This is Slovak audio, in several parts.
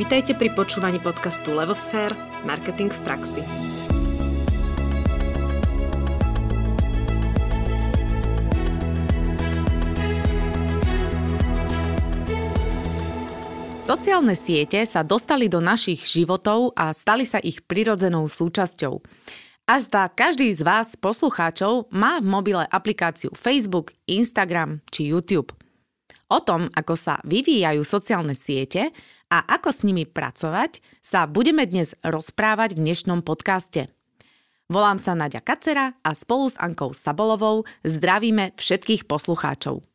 Vitajte pri počúvaní podcastu Levosfér – Marketing v praxi. Sociálne siete sa dostali do našich životov a stali sa ich prirodzenou súčasťou. Až zdá každý z vás, poslucháčov, má v mobile aplikáciu Facebook, Instagram či YouTube. O tom, ako sa vyvíjajú sociálne siete a ako s nimi pracovať, sa budeme dnes rozprávať v dnešnom podcaste. Volám sa Nadia Kacera a spolu s Ankou Sabolovou zdravíme všetkých poslucháčov.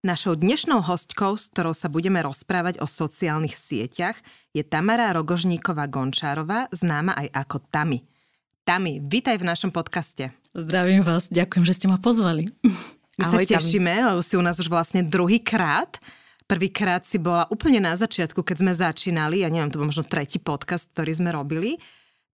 Našou dnešnou hostkou, s ktorou sa budeme rozprávať o sociálnych sieťach, je Tamara Rogožníková-Gončárová, známa aj ako Tami. Tami, vítaj v našom podcaste. Zdravím vás, ďakujem, že ste ma pozvali. My Ahoj, sa tešíme, lebo si u nás už vlastne druhý krát. Prvýkrát si bola úplne na začiatku, keď sme začínali, ja neviem, to bol možno tretí podcast, ktorý sme robili,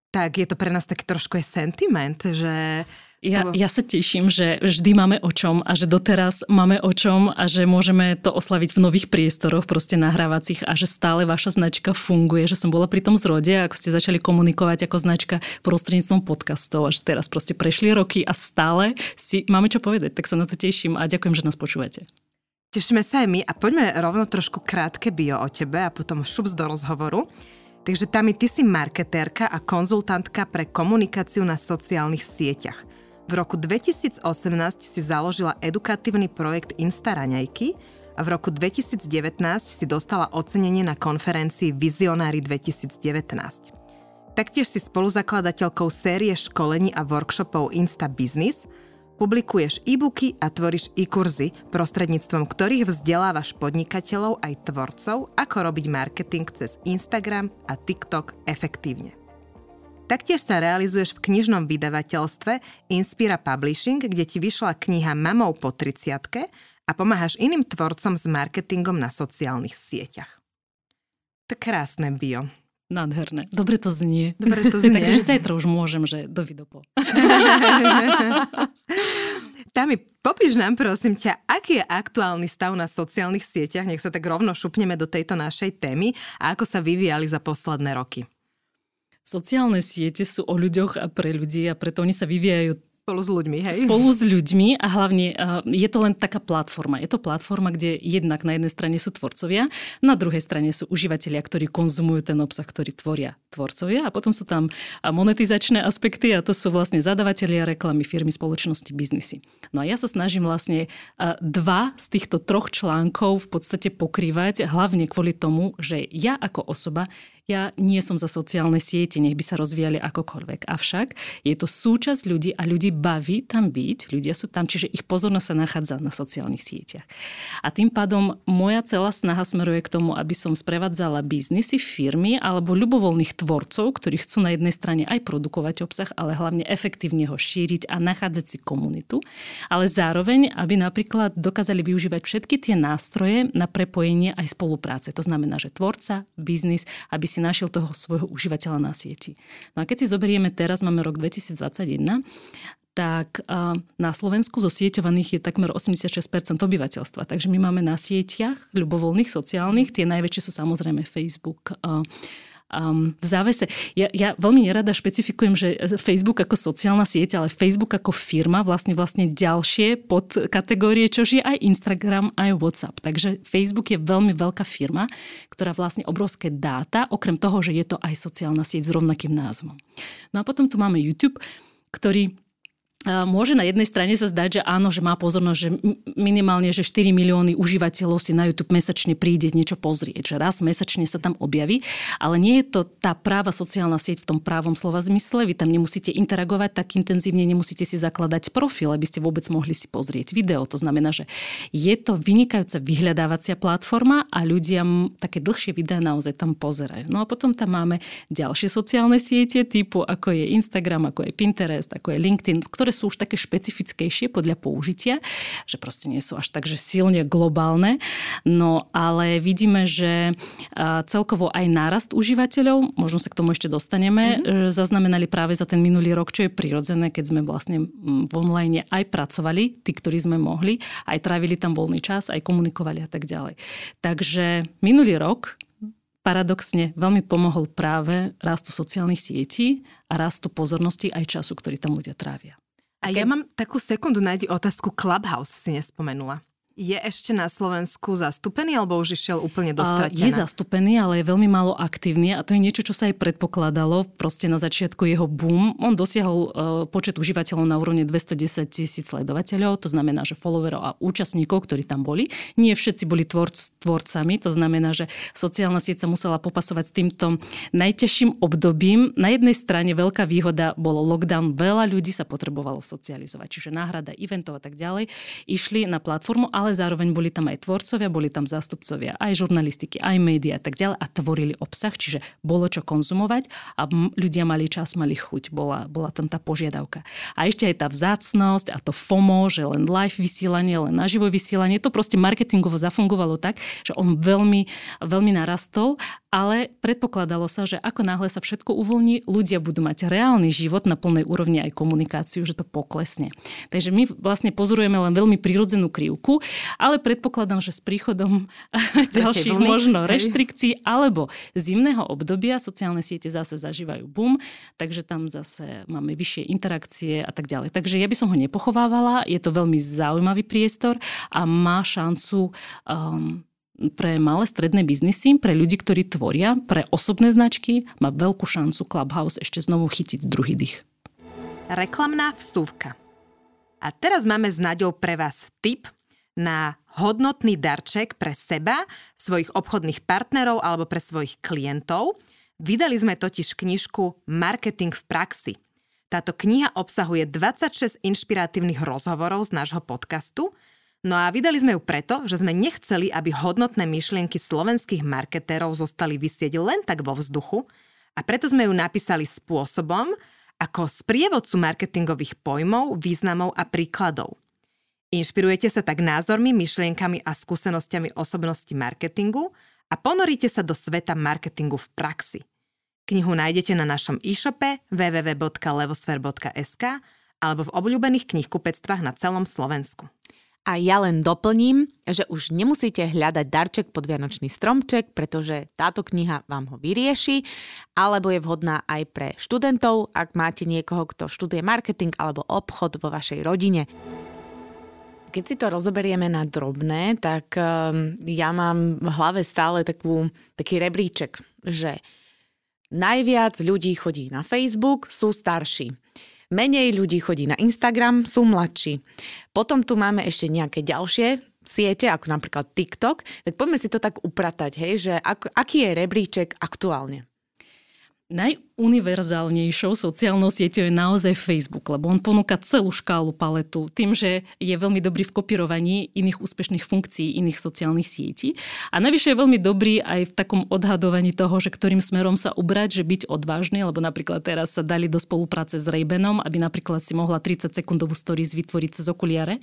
tak je to pre nás taký trošku je sentiment, že ja, ja sa teším, že vždy máme o čom a že doteraz máme o čom a že môžeme to oslaviť v nových priestoroch, proste nahrávacích a že stále vaša značka funguje, že som bola pri tom zrode, ako ste začali komunikovať ako značka prostredníctvom podcastov a že teraz proste prešli roky a stále si máme čo povedať, tak sa na to teším a ďakujem, že nás počúvate. Tešíme sa aj my a poďme rovno trošku krátke bio o tebe a potom šups do rozhovoru. Takže Tami, ty si marketérka a konzultantka pre komunikáciu na sociálnych sieťach. V roku 2018 si založila edukatívny projekt Instaraňajky a v roku 2019 si dostala ocenenie na konferencii Vizionári 2019. Taktiež si spoluzakladateľkou série školení a workshopov Insta Business – Publikuješ e-booky a tvoríš e-kurzy, prostredníctvom ktorých vzdelávaš podnikateľov aj tvorcov, ako robiť marketing cez Instagram a TikTok efektívne. Taktiež sa realizuješ v knižnom vydavateľstve Inspira Publishing, kde ti vyšla kniha Mamou po 30 a pomáhaš iným tvorcom s marketingom na sociálnych sieťach. To krásne bio. Nádherné. Dobre to znie. Dobre to znie. Takže zajtra už môžem, že do vidopo. Tami, popíš nám prosím ťa, aký je aktuálny stav na sociálnych sieťach, nech sa tak rovno šupneme do tejto našej témy a ako sa vyvíjali za posledné roky. Sociálne siete sú o ľuďoch a pre ľudí a preto oni sa vyvíjajú Spolu s ľuďmi, hej? Spolu s ľuďmi a hlavne uh, je to len taká platforma. Je to platforma, kde jednak na jednej strane sú tvorcovia, na druhej strane sú užívateľia, ktorí konzumujú ten obsah, ktorý tvoria tvorcovia a potom sú tam monetizačné aspekty a to sú vlastne zadavatelia reklamy, firmy, spoločnosti, biznisy. No a ja sa snažím vlastne uh, dva z týchto troch článkov v podstate pokrývať, hlavne kvôli tomu, že ja ako osoba ja nie som za sociálne siete, nech by sa rozvíjali akokoľvek. Avšak je to súčasť ľudí a ľudí baví tam byť, ľudia sú tam, čiže ich pozornosť sa nachádza na sociálnych sieťach. A tým pádom moja celá snaha smeruje k tomu, aby som sprevádzala biznisy, firmy alebo ľubovoľných tvorcov, ktorí chcú na jednej strane aj produkovať obsah, ale hlavne efektívne ho šíriť a nachádzať si komunitu, ale zároveň, aby napríklad dokázali využívať všetky tie nástroje na prepojenie aj spolupráce. To znamená, že tvorca, biznis, aby si si našiel toho svojho užívateľa na sieti. No a keď si zoberieme teraz, máme rok 2021, tak na Slovensku zo sieťovaných je takmer 86% obyvateľstva. Takže my máme na sieťach ľubovoľných, sociálnych, tie najväčšie sú samozrejme Facebook, um, v závese. Ja, ja veľmi nerada špecifikujem, že Facebook ako sociálna sieť, ale Facebook ako firma vlastne vlastne ďalšie pod kategórie, čo je aj Instagram, aj WhatsApp. Takže Facebook je veľmi veľká firma, ktorá vlastne obrovské dáta, okrem toho, že je to aj sociálna sieť s rovnakým názvom. No a potom tu máme YouTube, ktorý môže na jednej strane sa zdať, že áno, že má pozornosť, že minimálne, že 4 milióny užívateľov si na YouTube mesačne príde niečo pozrieť, že raz mesačne sa tam objaví, ale nie je to tá práva sociálna sieť v tom právom slova zmysle, vy tam nemusíte interagovať tak intenzívne, nemusíte si zakladať profil, aby ste vôbec mohli si pozrieť video. To znamená, že je to vynikajúca vyhľadávacia platforma a ľudia také dlhšie videá naozaj tam pozerajú. No a potom tam máme ďalšie sociálne siete typu ako je Instagram, ako je Pinterest, ako je LinkedIn, ktoré sú už také špecifickejšie podľa použitia, že proste nie sú až tak, že silne globálne. No ale vidíme, že celkovo aj nárast užívateľov, možno sa k tomu ešte dostaneme, mm-hmm. zaznamenali práve za ten minulý rok, čo je prirodzené, keď sme vlastne v online aj pracovali, tí, ktorí sme mohli, aj trávili tam voľný čas, aj komunikovali a tak ďalej. Takže minulý rok paradoxne veľmi pomohol práve rastu sociálnych sietí a rastu pozornosti aj času, ktorý tam ľudia trávia. A ja mám takú sekundu, nájdi otázku Clubhouse, si nespomenula. Je ešte na Slovensku zastúpený, alebo už išiel úplne do Je zastúpený, ale je veľmi málo aktívny a to je niečo, čo sa aj predpokladalo proste na začiatku jeho boom. On dosiahol uh, počet užívateľov na úrovni 210 tisíc sledovateľov, to znamená, že followerov a účastníkov, ktorí tam boli. Nie všetci boli tvorc, tvorcami, to znamená, že sociálna sieť sa musela popasovať s týmto najťažším obdobím. Na jednej strane veľká výhoda bolo lockdown, veľa ľudí sa potrebovalo socializovať, čiže náhrada eventov a tak ďalej. Išli na platformu, ale ale zároveň boli tam aj tvorcovia, boli tam zástupcovia aj žurnalistiky, aj médiá a tak ďalej a tvorili obsah, čiže bolo čo konzumovať a ľudia mali čas, mali chuť, bola, bola tam tá požiadavka. A ešte aj tá vzácnosť a to FOMO, že len live vysielanie, len naživo vysielanie, to proste marketingovo zafungovalo tak, že on veľmi, veľmi narastol ale predpokladalo sa, že ako náhle sa všetko uvoľní, ľudia budú mať reálny život na plnej úrovni aj komunikáciu, že to poklesne. Takže my vlastne pozorujeme len veľmi prirodzenú krivku, ale predpokladám, že s príchodom ďalších možno reštrikcií alebo zimného obdobia sociálne siete zase zažívajú boom, takže tam zase máme vyššie interakcie a tak ďalej. Takže ja by som ho nepochovávala, je to veľmi zaujímavý priestor a má šancu um, pre malé stredné biznisy, pre ľudí, ktorí tvoria, pre osobné značky, má veľkú šancu Clubhouse ešte znovu chytiť druhý dých. Reklamná vsúvka. A teraz máme s Naďou pre vás tip na hodnotný darček pre seba, svojich obchodných partnerov alebo pre svojich klientov. Vydali sme totiž knižku Marketing v praxi. Táto kniha obsahuje 26 inšpiratívnych rozhovorov z nášho podcastu – No a vydali sme ju preto, že sme nechceli, aby hodnotné myšlienky slovenských marketérov zostali vysieť len tak vo vzduchu a preto sme ju napísali spôsobom, ako sprievodcu marketingových pojmov, významov a príkladov. Inšpirujete sa tak názormi, myšlienkami a skúsenosťami osobnosti marketingu a ponoríte sa do sveta marketingu v praxi. Knihu nájdete na našom e-shope www.levosfer.sk alebo v obľúbených knihkupectvách na celom Slovensku. A ja len doplním, že už nemusíte hľadať darček pod Vianočný stromček, pretože táto kniha vám ho vyrieši, alebo je vhodná aj pre študentov, ak máte niekoho, kto študuje marketing alebo obchod vo vašej rodine. Keď si to rozoberieme na drobné, tak ehm, ja mám v hlave stále takú, taký rebríček, že najviac ľudí chodí na Facebook, sú starší Menej ľudí chodí na Instagram, sú mladší. Potom tu máme ešte nejaké ďalšie siete, ako napríklad TikTok, tak poďme si to tak upratať, hej, že ak, aký je rebríček aktuálne. Naj, univerzálnejšou sociálnou sieťou je naozaj Facebook, lebo on ponúka celú škálu paletu tým, že je veľmi dobrý v kopírovaní iných úspešných funkcií iných sociálnych sietí. A navyše je veľmi dobrý aj v takom odhadovaní toho, že ktorým smerom sa ubrať, že byť odvážny, lebo napríklad teraz sa dali do spolupráce s Raybenom, aby napríklad si mohla 30 sekundovú stories vytvoriť cez okuliare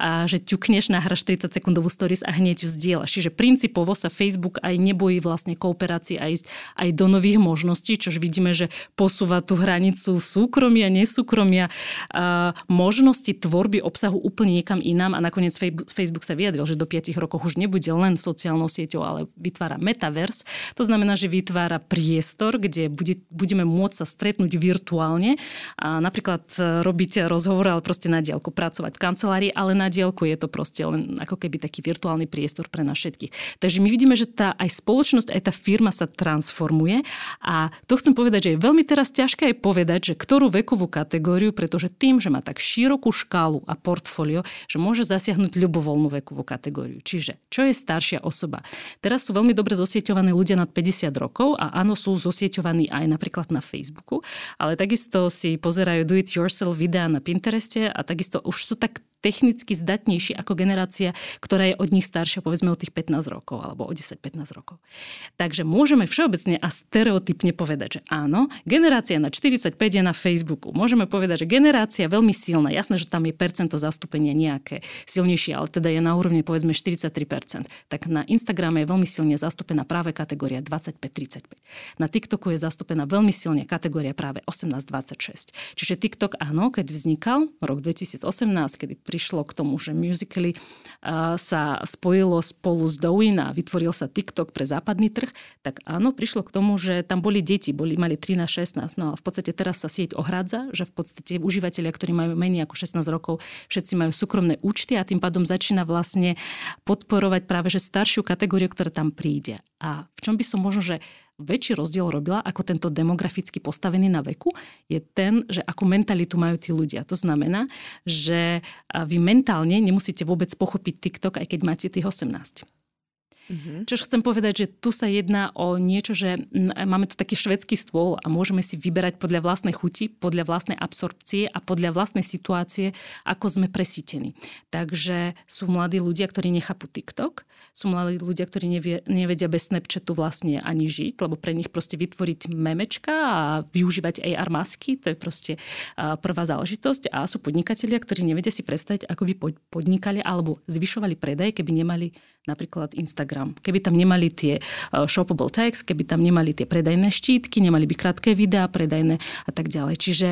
a že ťukneš, nahraš 30 sekundovú stories a hneď ju zdieľaš. Čiže principovo sa Facebook aj nebojí vlastne kooperácii aj, aj do nových možností, čož vidíme, že posúva tú hranicu súkromia, nesúkromia, možnosti tvorby obsahu úplne niekam inám a nakoniec Facebook sa vyjadril, že do 5 rokov už nebude len sociálnou sieťou, ale vytvára metaverse. To znamená, že vytvára priestor, kde bude, budeme môcť sa stretnúť virtuálne a napríklad robiť rozhovor, ale proste na diálku, pracovať v kancelárii, ale na diálku je to proste len ako keby taký virtuálny priestor pre nás všetkých. Takže my vidíme, že tá aj spoločnosť, aj tá firma sa transformuje a to chcem povedať, že je veľmi teraz ťažké aj povedať, že ktorú vekovú kategóriu, pretože tým, že má tak širokú škálu a portfólio, že môže zasiahnuť ľubovoľnú vekovú kategóriu. Čiže, čo je staršia osoba? Teraz sú veľmi dobre zosieťovaní ľudia nad 50 rokov a áno, sú zosieťovaní aj napríklad na Facebooku, ale takisto si pozerajú do-it-yourself videá na Pintereste a takisto už sú tak technicky zdatnejší ako generácia, ktorá je od nich staršia, povedzme od tých 15 rokov alebo o 10-15 rokov. Takže môžeme všeobecne a stereotypne povedať, že áno, generácia na 45 je na Facebooku. Môžeme povedať, že generácia veľmi silná. Jasné, že tam je percento zastúpenia nejaké silnejšie, ale teda je na úrovni povedzme 43%. Tak na Instagrame je veľmi silne zastúpená práve kategória 25-35. Na TikToku je zastúpená veľmi silne kategória práve 18-26. Čiže TikTok áno, keď vznikal rok 2018, kedy prišlo k tomu, že musically sa spojilo spolu s Douyin a vytvoril sa TikTok pre západný trh, tak áno, prišlo k tomu, že tam boli deti, boli, mali 13-16, no a v podstate teraz sa sieť ohrádza, že v podstate užívateľia, ktorí majú menej ako 16 rokov, všetci majú súkromné účty a tým pádom začína vlastne podporovať práve že staršiu kategóriu, ktorá tam príde. A v čom by som možno, že väčší rozdiel robila ako tento demograficky postavený na veku, je ten, že akú mentalitu majú tí ľudia. To znamená, že vy mentálne nemusíte vôbec pochopiť TikTok, aj keď máte tých 18. Mm-hmm. Čo chcem povedať, že tu sa jedná o niečo, že máme tu taký švedský stôl a môžeme si vyberať podľa vlastnej chuti, podľa vlastnej absorpcie a podľa vlastnej situácie, ako sme presítení. Takže sú mladí ľudia, ktorí nechápu TikTok, sú mladí ľudia, ktorí nevie, nevedia bez Snapchatu vlastne ani žiť, lebo pre nich proste vytvoriť memečka a využívať AR masky, to je proste prvá záležitosť. A sú podnikatelia, ktorí nevedia si predstaviť, ako by podnikali alebo zvyšovali predaj, keby nemali napríklad Instagram. Keby tam nemali tie uh, shoppable tags, keby tam nemali tie predajné štítky, nemali by krátke videá predajné a tak ďalej. Čiže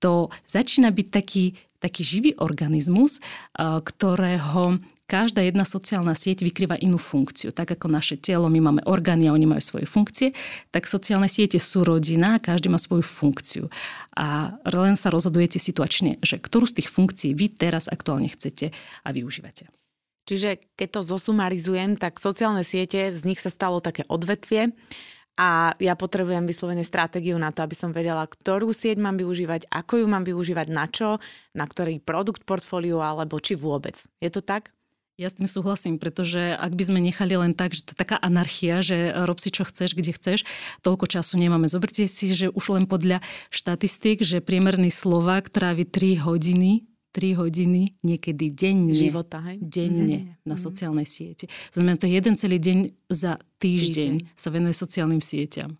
to začína byť taký, taký živý organizmus, uh, ktorého každá jedna sociálna sieť vykrýva inú funkciu. Tak ako naše telo, my máme orgány a oni majú svoje funkcie, tak sociálne siete sú rodina a každý má svoju funkciu. A len sa rozhodujete situačne, že ktorú z tých funkcií vy teraz aktuálne chcete a využívate. Čiže keď to zosumarizujem, tak sociálne siete, z nich sa stalo také odvetvie a ja potrebujem vyslovene stratégiu na to, aby som vedela, ktorú sieť mám využívať, ako ju mám využívať, na čo, na ktorý produkt portfóliu alebo či vôbec. Je to tak? Ja s tým súhlasím, pretože ak by sme nechali len tak, že to je taká anarchia, že rob si čo chceš, kde chceš, toľko času nemáme. Zoberte si, že už len podľa štatistík, že priemerný Slovák trávi 3 hodiny 3 hodiny, niekedy denne. Života, hej? Denne mm. na mhm. sociálnej siete. Znamená to jeden celý deň za týždeň, týždeň sa venuje sociálnym sieťam.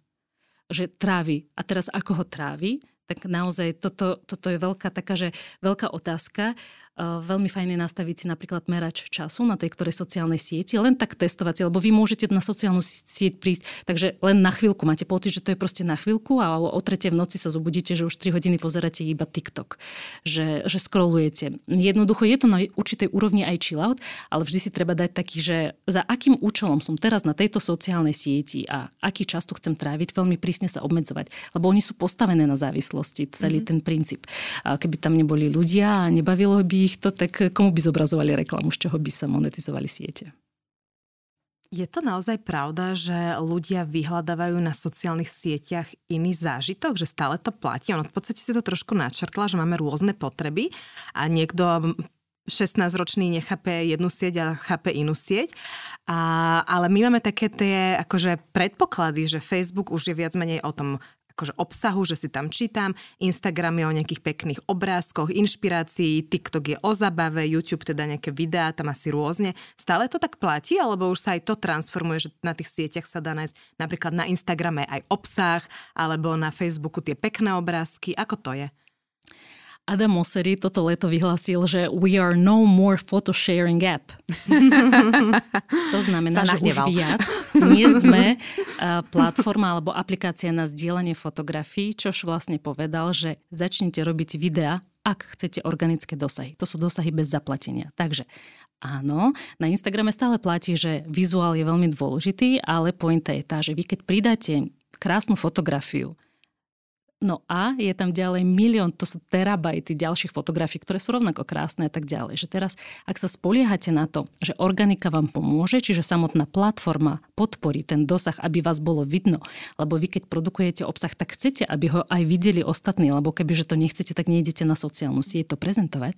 Že trávi. A teraz ako ho trávi? Tak naozaj toto, toto je veľká taká, že veľká otázka. Veľmi fajn je nastaviť si napríklad merač času na tej ktorej sociálnej sieti, len tak testovať lebo vy môžete na sociálnu sieť prísť, takže len na chvíľku máte pocit, že to je proste na chvíľku a o tretie v noci sa zobudíte, že už 3 hodiny pozeráte iba TikTok, že, že scrollujete. Jednoducho je to na určitej úrovni aj chill out, ale vždy si treba dať taký, že za akým účelom som teraz na tejto sociálnej sieti a aký čas tu chcem tráviť, veľmi prísne sa obmedzovať, lebo oni sú postavené na závislosti, celý mm-hmm. ten princíp. A keby tam neboli ľudia a nebavilo by ich to, tak komu by zobrazovali reklamu, z čoho by sa monetizovali siete? Je to naozaj pravda, že ľudia vyhľadávajú na sociálnych sieťach iný zážitok, že stále to platí? Ono v podstate si to trošku načrtla, že máme rôzne potreby a niekto 16-ročný nechápe jednu sieť a chápe inú sieť. A, ale my máme také tie akože predpoklady, že Facebook už je viac menej o tom akože obsahu, že si tam čítam, Instagram je o nejakých pekných obrázkoch, inšpirácií, TikTok je o zabave, YouTube teda nejaké videá, tam asi rôzne. Stále to tak platí, alebo už sa aj to transformuje, že na tých sieťach sa dá nájsť napríklad na Instagrame aj obsah, alebo na Facebooku tie pekné obrázky. Ako to je? Adam Mosseri toto leto vyhlasil, že we are no more photo sharing app. to znamená, že už viac nie sme platforma alebo aplikácia na zdieľanie fotografií, čož vlastne povedal, že začnite robiť videá, ak chcete organické dosahy. To sú dosahy bez zaplatenia. Takže áno, na Instagrame stále platí, že vizuál je veľmi dôležitý, ale pointa je tá, že vy keď pridáte krásnu fotografiu, No a je tam ďalej milión, to sú terabajty ďalších fotografií, ktoré sú rovnako krásne a tak ďalej. Že teraz, ak sa spoliehate na to, že organika vám pomôže, čiže samotná platforma podporí ten dosah, aby vás bolo vidno, lebo vy keď produkujete obsah, tak chcete, aby ho aj videli ostatní, lebo kebyže to nechcete, tak nejdete na sociálnu sieť to prezentovať,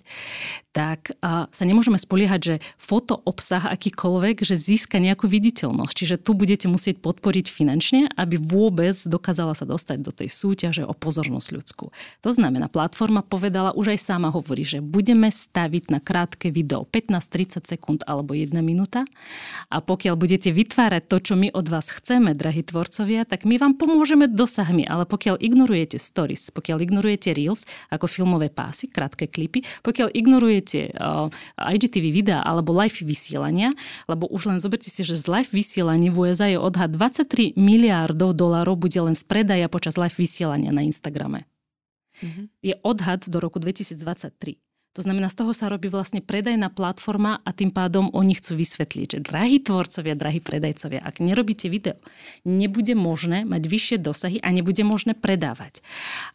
tak a, sa nemôžeme spoliehať, že foto obsah akýkoľvek, že získa nejakú viditeľnosť. Čiže tu budete musieť podporiť finančne, aby vôbec dokázala sa dostať do tej súťaže o pozornosť ľudskú. To znamená, platforma povedala, už aj sama hovorí, že budeme staviť na krátke video 15-30 sekúnd alebo 1 minúta a pokiaľ budete vytvárať to, čo my od vás chceme, drahí tvorcovia, tak my vám pomôžeme dosahmi, ale pokiaľ ignorujete stories, pokiaľ ignorujete reels ako filmové pásy, krátke klipy, pokiaľ ignorujete uh, IGTV videa alebo live vysielania, lebo už len zoberte si, že z live vysielania v USA je odhad 23 miliardov dolárov bude len z predaja počas live vysielania na Instagrame. Mm-hmm. Je odhad do roku 2023. To znamená, z toho sa robí vlastne predajná platforma a tým pádom oni chcú vysvetliť, že drahí tvorcovia, drahí predajcovia, ak nerobíte video, nebude možné mať vyššie dosahy a nebude možné predávať.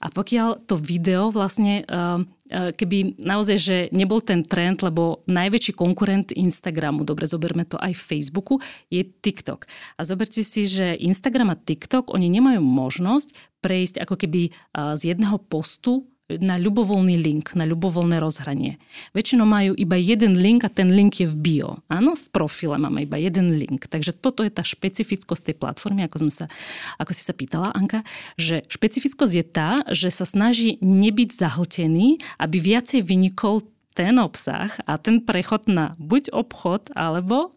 A pokiaľ to video vlastne uh, keby naozaj, že nebol ten trend, lebo najväčší konkurent Instagramu, dobre, zoberme to aj Facebooku, je TikTok. A zoberte si, že Instagram a TikTok, oni nemajú možnosť prejsť ako keby z jedného postu na ľubovoľný link, na ľubovoľné rozhranie. Väčšinou majú iba jeden link a ten link je v bio. Áno, v profile máme iba jeden link. Takže toto je tá špecifickosť tej platformy, ako, sme sa, ako si sa pýtala, Anka, že špecifickosť je tá, že sa snaží nebyť zahltený, aby viacej vynikol ten obsah a ten prechod na buď obchod, alebo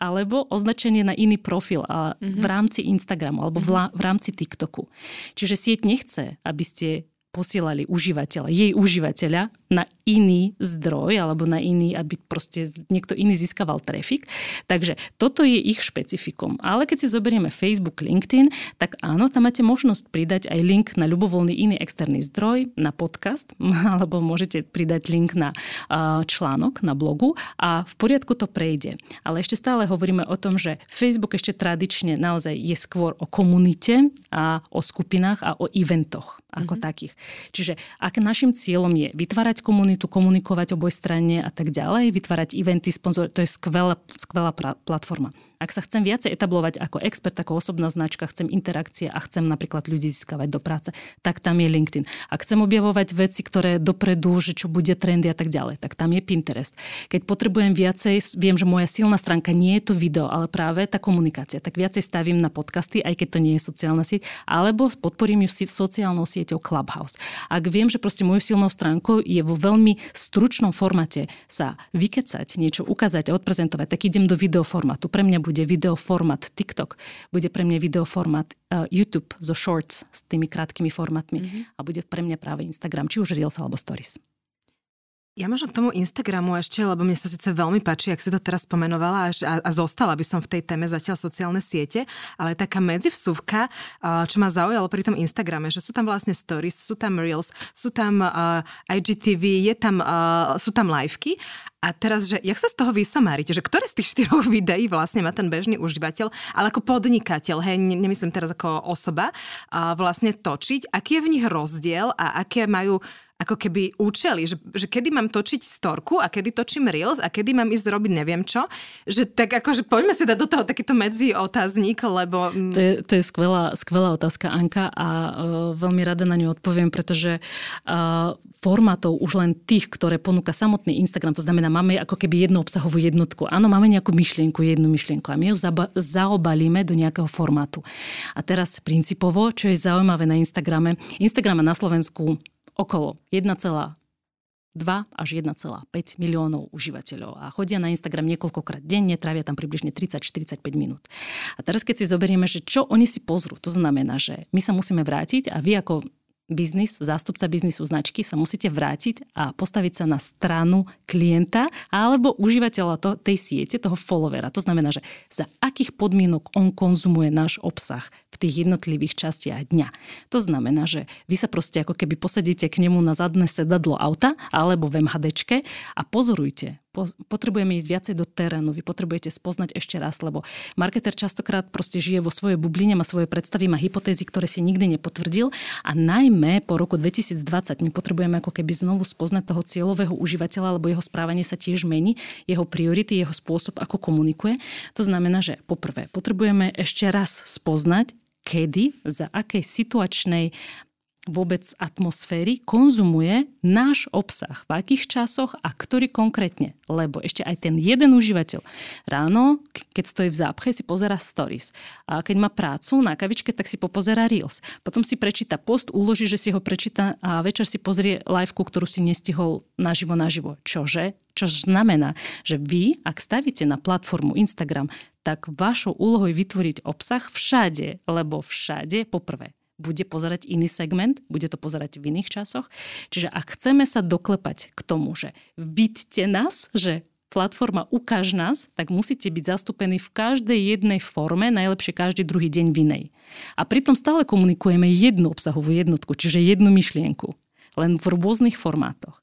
alebo označenie na iný profil a mm-hmm. v rámci Instagramu alebo mm-hmm. v rámci TikToku. Čiže sieť nechce, aby ste posielali užívateľa, jej užívateľa na iný zdroj alebo na iný, aby proste niekto iný získaval trafik. Takže toto je ich špecifikum. Ale keď si zoberieme Facebook, LinkedIn, tak áno, tam máte možnosť pridať aj link na ľubovoľný iný externý zdroj, na podcast, alebo môžete pridať link na článok na blogu a v poriadku to prejde. Ale ešte stále hovoríme o tom, že Facebook ešte tradične naozaj je skôr o komunite a o skupinách a o eventoch ako mm-hmm. takých. Čiže ak našim cieľom je vytvárať komunitu, komunikovať obojstranne a tak ďalej, vytvárať eventy, sponzor, to je skvelá, skvelá pra, platforma. Ak sa chcem viacej etablovať ako expert, ako osobná značka, chcem interakcie a chcem napríklad ľudí získavať do práce, tak tam je LinkedIn. Ak chcem objavovať veci, ktoré dopredu, že čo bude trendy a tak ďalej, tak tam je Pinterest. Keď potrebujem viacej, viem, že moja silná stránka nie je to video, ale práve tá komunikácia, tak viacej stavím na podcasty, aj keď to nie je sociálna sieť, alebo podporím ju sociálnou sieťou Clubhouse. Ak viem, že proste mojou silnou stránkou je vo veľmi stručnom formáte sa vykecať, niečo ukázať a odprezentovať, tak idem do videoformátu. Pre mňa bude videoformát TikTok, bude pre mňa videoformát uh, YouTube zo Shorts s tými krátkými formátmi mm-hmm. a bude pre mňa práve Instagram, či už Reels alebo Stories. Ja možno k tomu Instagramu ešte, lebo mne sa síce veľmi páči, ak si to teraz spomenovala a, a zostala by som v tej téme zatiaľ sociálne siete, ale taká medzivsúvka, čo ma zaujalo pri tom Instagrame, že sú tam vlastne stories, sú tam reels, sú tam uh, IGTV, je tam, uh, sú tam liveky. A teraz, že jak sa z toho vysomárite, že ktoré z tých štyroch videí vlastne má ten bežný užívateľ, ale ako podnikateľ, hej, nemyslím teraz ako osoba, uh, vlastne točiť, aký je v nich rozdiel a aké majú ako keby účely, že, že kedy mám točiť storku a kedy točím reels a kedy mám ísť robiť neviem čo. Že tak akože poďme si dať do toho takýto medzi otáznik, lebo... Mm, to je, to je skvelá, skvelá otázka, Anka, a uh, veľmi rada na ňu odpoviem, pretože uh, formátov už len tých, ktoré ponúka samotný Instagram, to znamená, máme ako keby jednu obsahovú jednotku. Áno, máme nejakú myšlienku, jednu myšlienku a my ju zaba- zaobalíme do nejakého formátu. A teraz principovo, čo je zaujímavé na Instagrame, Instagram na Slovensku okolo 1,2 až 1,5 miliónov užívateľov a chodia na Instagram niekoľkokrát denne, trávia tam približne 30-45 minút. A teraz keď si zoberieme, že čo oni si pozrú, to znamená, že my sa musíme vrátiť a vy ako biznis, zástupca biznisu značky sa musíte vrátiť a postaviť sa na stranu klienta alebo užívateľa to, tej siete, toho followera. To znamená, že za akých podmienok on konzumuje náš obsah v tých jednotlivých častiach dňa. To znamená, že vy sa proste ako keby posadíte k nemu na zadné sedadlo auta alebo v MHDčke a pozorujte, potrebujeme ísť viacej do terénu, vy potrebujete spoznať ešte raz, lebo marketer častokrát proste žije vo svojej bubline, má svoje predstavy, má hypotézy, ktoré si nikdy nepotvrdil a najmä po roku 2020 my potrebujeme ako keby znovu spoznať toho cieľového užívateľa, lebo jeho správanie sa tiež mení, jeho priority, jeho spôsob, ako komunikuje. To znamená, že poprvé potrebujeme ešte raz spoznať, kedy, za akej situačnej vôbec atmosféry konzumuje náš obsah, v akých časoch a ktorý konkrétne. Lebo ešte aj ten jeden užívateľ ráno, keď stojí v zápche, si pozera stories. A keď má prácu na kavičke, tak si popozera reels. Potom si prečíta post, uloží, že si ho prečíta a večer si pozrie liveku, ktorú si nestihol naživo naživo. Čože? Čo znamená, že vy, ak stavíte na platformu Instagram, tak vašou úlohou je vytvoriť obsah všade, lebo všade, poprvé, bude pozerať iný segment, bude to pozerať v iných časoch. Čiže ak chceme sa doklepať k tomu, že vidíte nás, že platforma Ukáž nás, tak musíte byť zastúpení v každej jednej forme, najlepšie každý druhý deň v inej. A pritom stále komunikujeme jednu obsahovú jednotku, čiže jednu myšlienku. len v rôznych formátoch.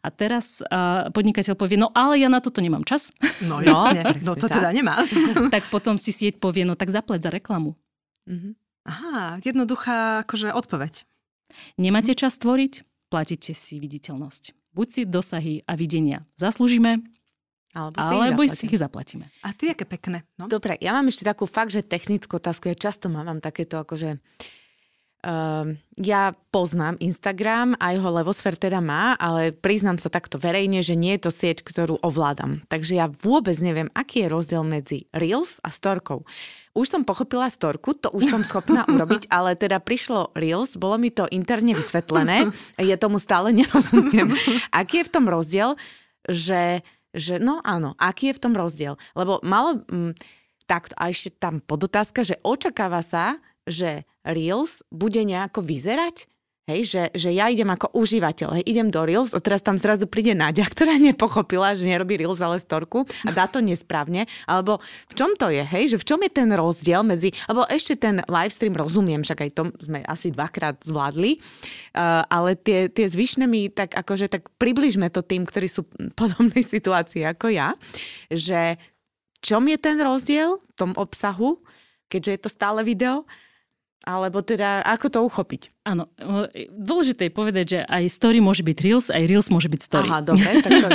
A teraz uh, podnikateľ povie, no ale ja na toto nemám čas. No, no, no to teda nemá. tak potom si sieť povie, no tak zapleť za reklamu. Mm-hmm. Aha, jednoduchá akože odpoveď. Nemáte čas tvoriť? Platíte si viditeľnosť. Buď si dosahy a videnia zaslúžime, alebo si, alebo ich, si ich zaplatíme. A ty, aké pekné. No? Dobre, ja mám ešte takú fakt, že technickú otázku. Ja často mám takéto akože Uh, ja poznám Instagram, aj ho Levosfér teda má, ale priznám sa takto verejne, že nie je to sieť, ktorú ovládam. Takže ja vôbec neviem, aký je rozdiel medzi Reels a Storkou. Už som pochopila storku, to už som schopná urobiť, ale teda prišlo Reels, bolo mi to interne vysvetlené, ja tomu stále nerozumiem. Aký je v tom rozdiel, že, že no áno, aký je v tom rozdiel? Lebo malo... Mm, takto, a ešte tam podotázka, že očakáva sa, že Reels bude nejako vyzerať? Hej, že, že ja idem ako užívateľ, hej, idem do Reels a teraz tam zrazu príde Nadia, ktorá nepochopila, že nerobí Reels, ale storku a dá to nesprávne. Alebo v čom to je, hej, že v čom je ten rozdiel medzi, alebo ešte ten livestream rozumiem, však aj to sme asi dvakrát zvládli, uh, ale tie, tie zvyšné mi tak akože tak približme to tým, ktorí sú v podobnej situácii ako ja, že čom je ten rozdiel v tom obsahu, keďže je to stále video, alebo teda, ako to uchopiť? Áno, dôležité je povedať, že aj story môže byť Reels, aj Reels môže byť story. Aha, dobre, tak to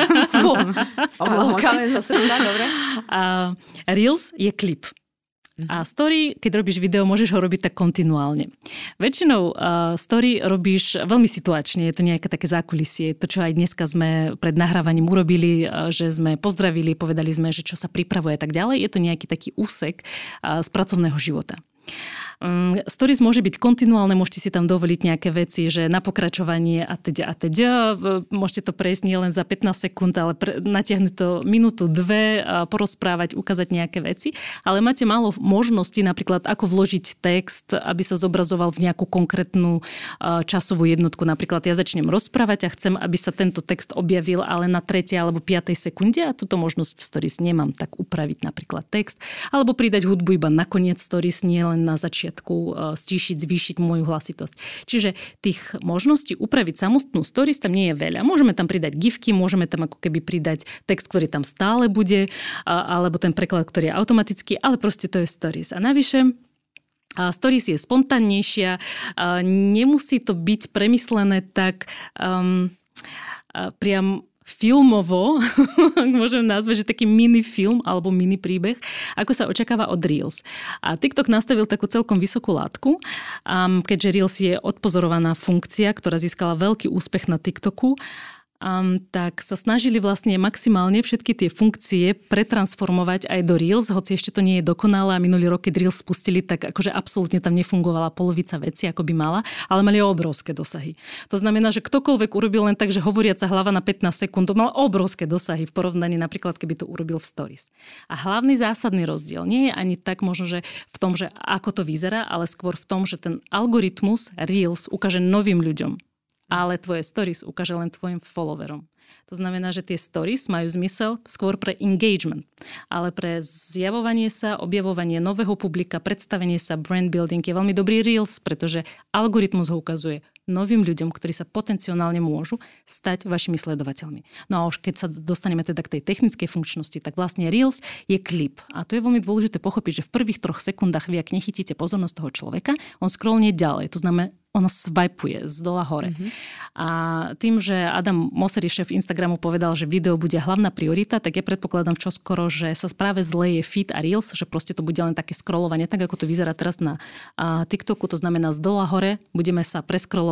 je zo srdca, dobre. A Reels je klip. A story, keď robíš video, môžeš ho robiť tak kontinuálne. Väčšinou uh, story robíš veľmi situačne, je to nejaké také zákulisie, to, čo aj dneska sme pred nahrávaním urobili, uh, že sme pozdravili, povedali sme, že čo sa pripravuje a tak ďalej. Je to nejaký taký úsek uh, z pracovného života. Stories môže byť kontinuálne, môžete si tam dovoliť nejaké veci, že na pokračovanie a teda a teda. Môžete to prejsť nie len za 15 sekúnd, ale pre, natiahnuť to minútu, dve, a porozprávať, ukázať nejaké veci. Ale máte málo možností, napríklad ako vložiť text, aby sa zobrazoval v nejakú konkrétnu časovú jednotku. Napríklad ja začnem rozprávať a chcem, aby sa tento text objavil, ale na 3. alebo 5. sekunde a túto možnosť v stories nemám, tak upraviť napríklad text, alebo pridať hudbu iba na koniec stories, nie len na začiatku e, stíšiť, zvýšiť moju hlasitosť. Čiže tých možností upraviť samostnú stories tam nie je veľa. Môžeme tam pridať gifky, môžeme tam ako keby pridať text, ktorý tam stále bude, alebo ten preklad, ktorý je automatický, ale proste to je stories. A navyše stories je spontánnejšia, nemusí to byť premyslené tak um, priam filmovo, ak môžem nazvať, že taký mini film alebo mini príbeh, ako sa očakáva od Reels. A TikTok nastavil takú celkom vysokú látku, keďže Reels je odpozorovaná funkcia, ktorá získala veľký úspech na TikToku um, tak sa snažili vlastne maximálne všetky tie funkcie pretransformovať aj do Reels, hoci ešte to nie je dokonalé a minulý rok, keď Reels spustili, tak akože absolútne tam nefungovala polovica veci, ako by mala, ale mali obrovské dosahy. To znamená, že ktokoľvek urobil len tak, že hovoriaca hlava na 15 sekúnd, mal obrovské dosahy v porovnaní napríklad, keby to urobil v Stories. A hlavný zásadný rozdiel nie je ani tak možno, že v tom, že ako to vyzerá, ale skôr v tom, že ten algoritmus Reels ukáže novým ľuďom, ale tvoje stories ukáže len tvojim followerom. To znamená, že tie stories majú zmysel skôr pre engagement, ale pre zjavovanie sa, objavovanie nového publika, predstavenie sa, brand building je veľmi dobrý Reels, pretože algoritmus ho ukazuje novým ľuďom, ktorí sa potenciálne môžu stať vašimi sledovateľmi. No a už keď sa dostaneme teda k tej technickej funkčnosti, tak vlastne Reels je klip. A to je veľmi dôležité pochopiť, že v prvých troch sekundách vy, ak nechytíte pozornosť toho človeka, on scrollne ďalej. To znamená, ono swipeuje z dola hore. Mm-hmm. A tým, že Adam Mosseri, šéf Instagramu, povedal, že video bude hlavná priorita, tak ja predpokladám čoskoro, že sa práve zleje feed a Reels, že proste to bude len také scrollovanie, tak ako to vyzerá teraz na a, TikToku, to znamená z dola hore budeme sa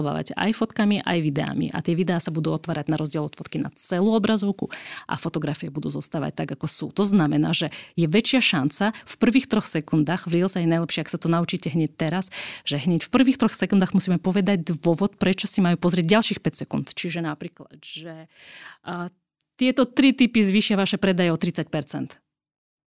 preskrollovať aj fotkami, aj videami. A tie videá sa budú otvárať na rozdiel od fotky na celú obrazovku a fotografie budú zostávať tak, ako sú. To znamená, že je väčšia šanca v prvých troch sekundách, v Reels aj najlepšie, ak sa to naučíte hneď teraz, že hneď v prvých troch sekundách musíme povedať dôvod, prečo si majú pozrieť ďalších 5 sekúnd. Čiže napríklad, že a, tieto tri typy zvýšia vaše predaje o 30%.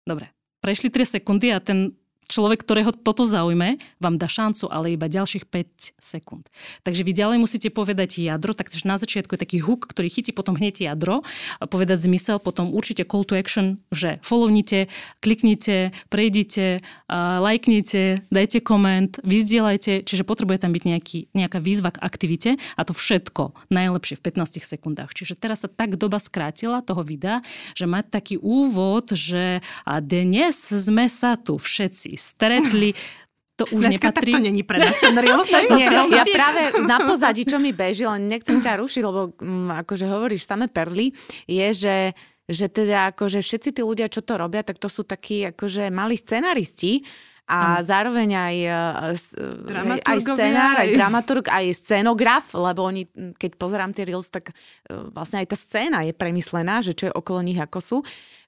Dobre, prešli 3 sekundy a ten človek, ktorého toto zaujme, vám dá šancu, ale iba ďalších 5 sekúnd. Takže vy ďalej musíte povedať jadro, takže na začiatku je taký hook, ktorý chytí potom hneď jadro, povedať zmysel, potom určite call to action, že follownite, kliknite, prejdite, lajknite, dajte koment, vyzdielajte, čiže potrebuje tam byť nejaký, nejaká výzva k aktivite a to všetko najlepšie v 15 sekundách. Čiže teraz sa tak doba skrátila toho videa, že mať taký úvod, že a dnes sme sa tu všetci stretli to už Dneska nepatrí. tak to není pre nás ten reels. Nie, ja práve na pozadí, čo mi beží, len nechcem ťa rušiť, lebo m, akože hovoríš samé perly, je, že že teda akože všetci tí ľudia, čo to robia, tak to sú takí akože malí scenaristi, a ano. zároveň aj, e, aj scenár, aj dramaturg, aj scenograf, lebo oni, keď pozerám tie reels, tak e, vlastne aj tá scéna je premyslená, že čo je okolo nich, ako sú,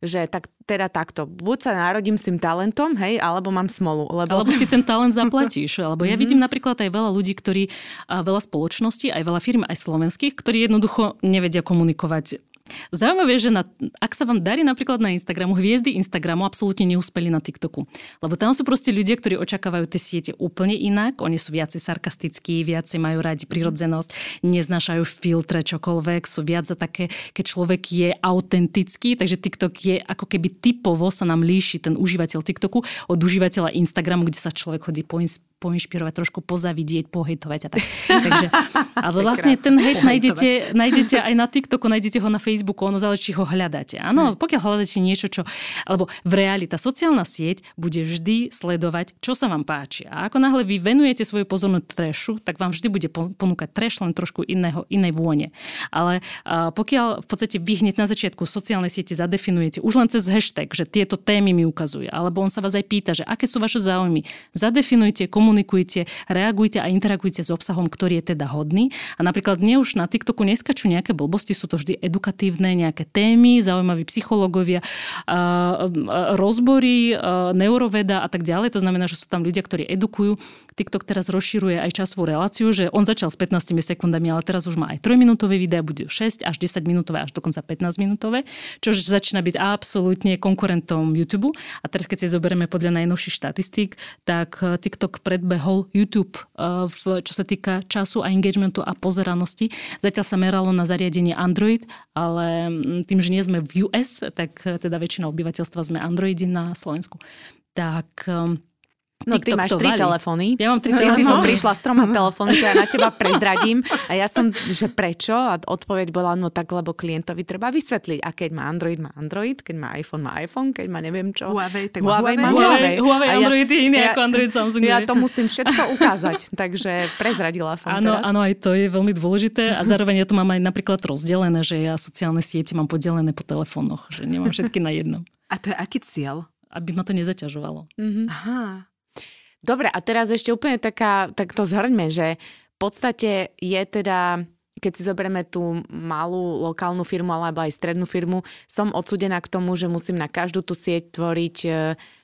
že tak teda takto, buď sa narodím s tým talentom, hej, alebo mám smolu. Lebo... Alebo si ten talent zaplatíš. Lebo ja mhm. vidím napríklad aj veľa ľudí, ktorí, veľa spoločností, aj veľa firm, aj slovenských, ktorí jednoducho nevedia komunikovať Zaujímavé že na, ak sa vám darí napríklad na Instagramu, hviezdy Instagramu absolútne neúspeli na TikToku. Lebo tam sú proste ľudia, ktorí očakávajú tie siete úplne inak. Oni sú viacej sarkastickí, viacej majú radi prirodzenosť, neznášajú filtre čokoľvek, sú viac za také, keď človek je autentický, takže TikTok je ako keby typovo sa nám líši ten užívateľ TikToku od užívateľa Instagramu, kde sa človek chodí po, poinšpirovať, trošku pozavidieť, pohejtovať a tak. Takže, ale vlastne ten hejt nájdete, nájdete aj na TikToku, nájdete ho na Facebooku, ono záleží, či ho hľadáte. Áno, pokiaľ hľadáte niečo, čo... Alebo v realita sociálna sieť bude vždy sledovať, čo sa vám páči. A ako náhle vy venujete svoju pozornosť trešu, tak vám vždy bude ponúkať treš len trošku iného, inej vône. Ale uh, pokiaľ v podstate vy hneď na začiatku sociálnej siete zadefinujete už len cez hashtag, že tieto témy mi ukazuje, alebo on sa vás aj pýta, že aké sú vaše záujmy, zadefinujte, komu komunikujte, reagujte a interagujte s obsahom, ktorý je teda hodný. A napríklad mne už na TikToku neskačú nejaké blbosti, sú to vždy edukatívne nejaké témy, zaujímaví psychológovia, rozbory, neuroveda a tak ďalej. To znamená, že sú tam ľudia, ktorí edukujú. TikTok teraz rozširuje aj časovú reláciu, že on začal s 15 sekundami, ale teraz už má aj 3-minútové videá, bude 6 až 10 minútové, až dokonca 15 minútové, čo začína byť absolútne konkurentom YouTube. A teraz, keď si zoberieme podľa najnovších štatistík, tak TikTok pred predbehol YouTube, eh, v, čo sa týka času a engagementu a pozeranosti. Zatiaľ sa meralo na zariadenie Android, ale mm, tým, že nie sme v US, tak eh, teda väčšina obyvateľstva sme Androidi na Slovensku. Tak ehm, No ty máš tri telefóny. Ja mám tri telefóny. Ty si tu prišla s troma telefónmi, ja na teba prezradím. A ja som, že prečo? A odpoveď bola, no tak, lebo klientovi treba vysvetliť. A keď má Android, má Android. Keď má iPhone, má iPhone. Keď má neviem čo. Huawei, tak Huawei, Huawei, má Huawei. Huawei Android ja, je iný ja, ako Android Samsung. Ja to musím všetko ukázať. takže prezradila som áno, teraz. Áno, aj to je veľmi dôležité. A zároveň ja to mám aj napríklad rozdelené, že ja sociálne siete mám podelené po telefónoch. Že nemám všetky na jednom. A to je aký cieľ? Aby ma to nezaťažovalo. Mm-hmm. Aha. Dobre, a teraz ešte úplne taká, tak to zhrňme, že v podstate je teda keď si zoberieme tú malú lokálnu firmu alebo aj strednú firmu, som odsudená k tomu, že musím na každú tú sieť tvoriť e,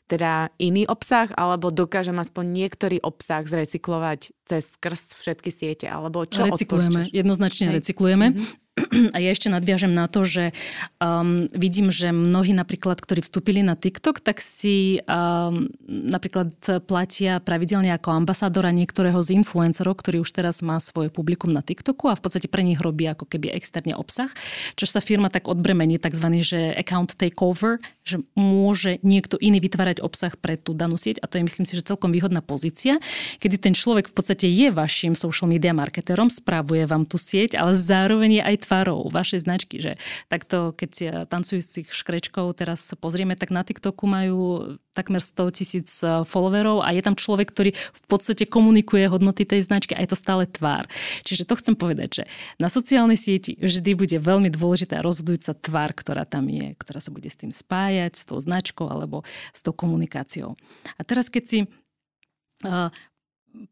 teda iný obsah, alebo dokážem aspoň niektorý obsah zrecyklovať cez skrz všetky siete, alebo čo Recyklujeme, odporúčaš? jednoznačne Hej. recyklujeme. Mm-hmm. A ja ešte nadviažem na to, že um, vidím, že mnohí napríklad, ktorí vstúpili na TikTok, tak si um, napríklad platia pravidelne ako ambasádora niektorého z influencerov, ktorý už teraz má svoje publikum na TikToku a v podstate pre nich robí ako keby externe obsah, čo sa firma tak odbremení, tzv. že account takeover, že môže niekto iný vytvárať obsah pre tú danú sieť a to je myslím si, že celkom výhodná pozícia, kedy ten človek v podstate je vašim social media marketerom, správuje vám tú sieť, ale zároveň je aj tvárou vašej značky, že takto, keď tancujúcich škrečkov teraz pozrieme, tak na TikToku majú takmer 100 tisíc e, followerov a je tam človek, ktorý v podstate komunikuje hodnoty tej značky a je to stále tvár. Čiže to chcem povedať, že na sociálnej sieti vždy bude veľmi dôležitá rozhodujúca tvár, ktorá tam je, ktorá sa bude s tým spájať, s tou značkou alebo s tou komunikáciou. A teraz, keď si uh,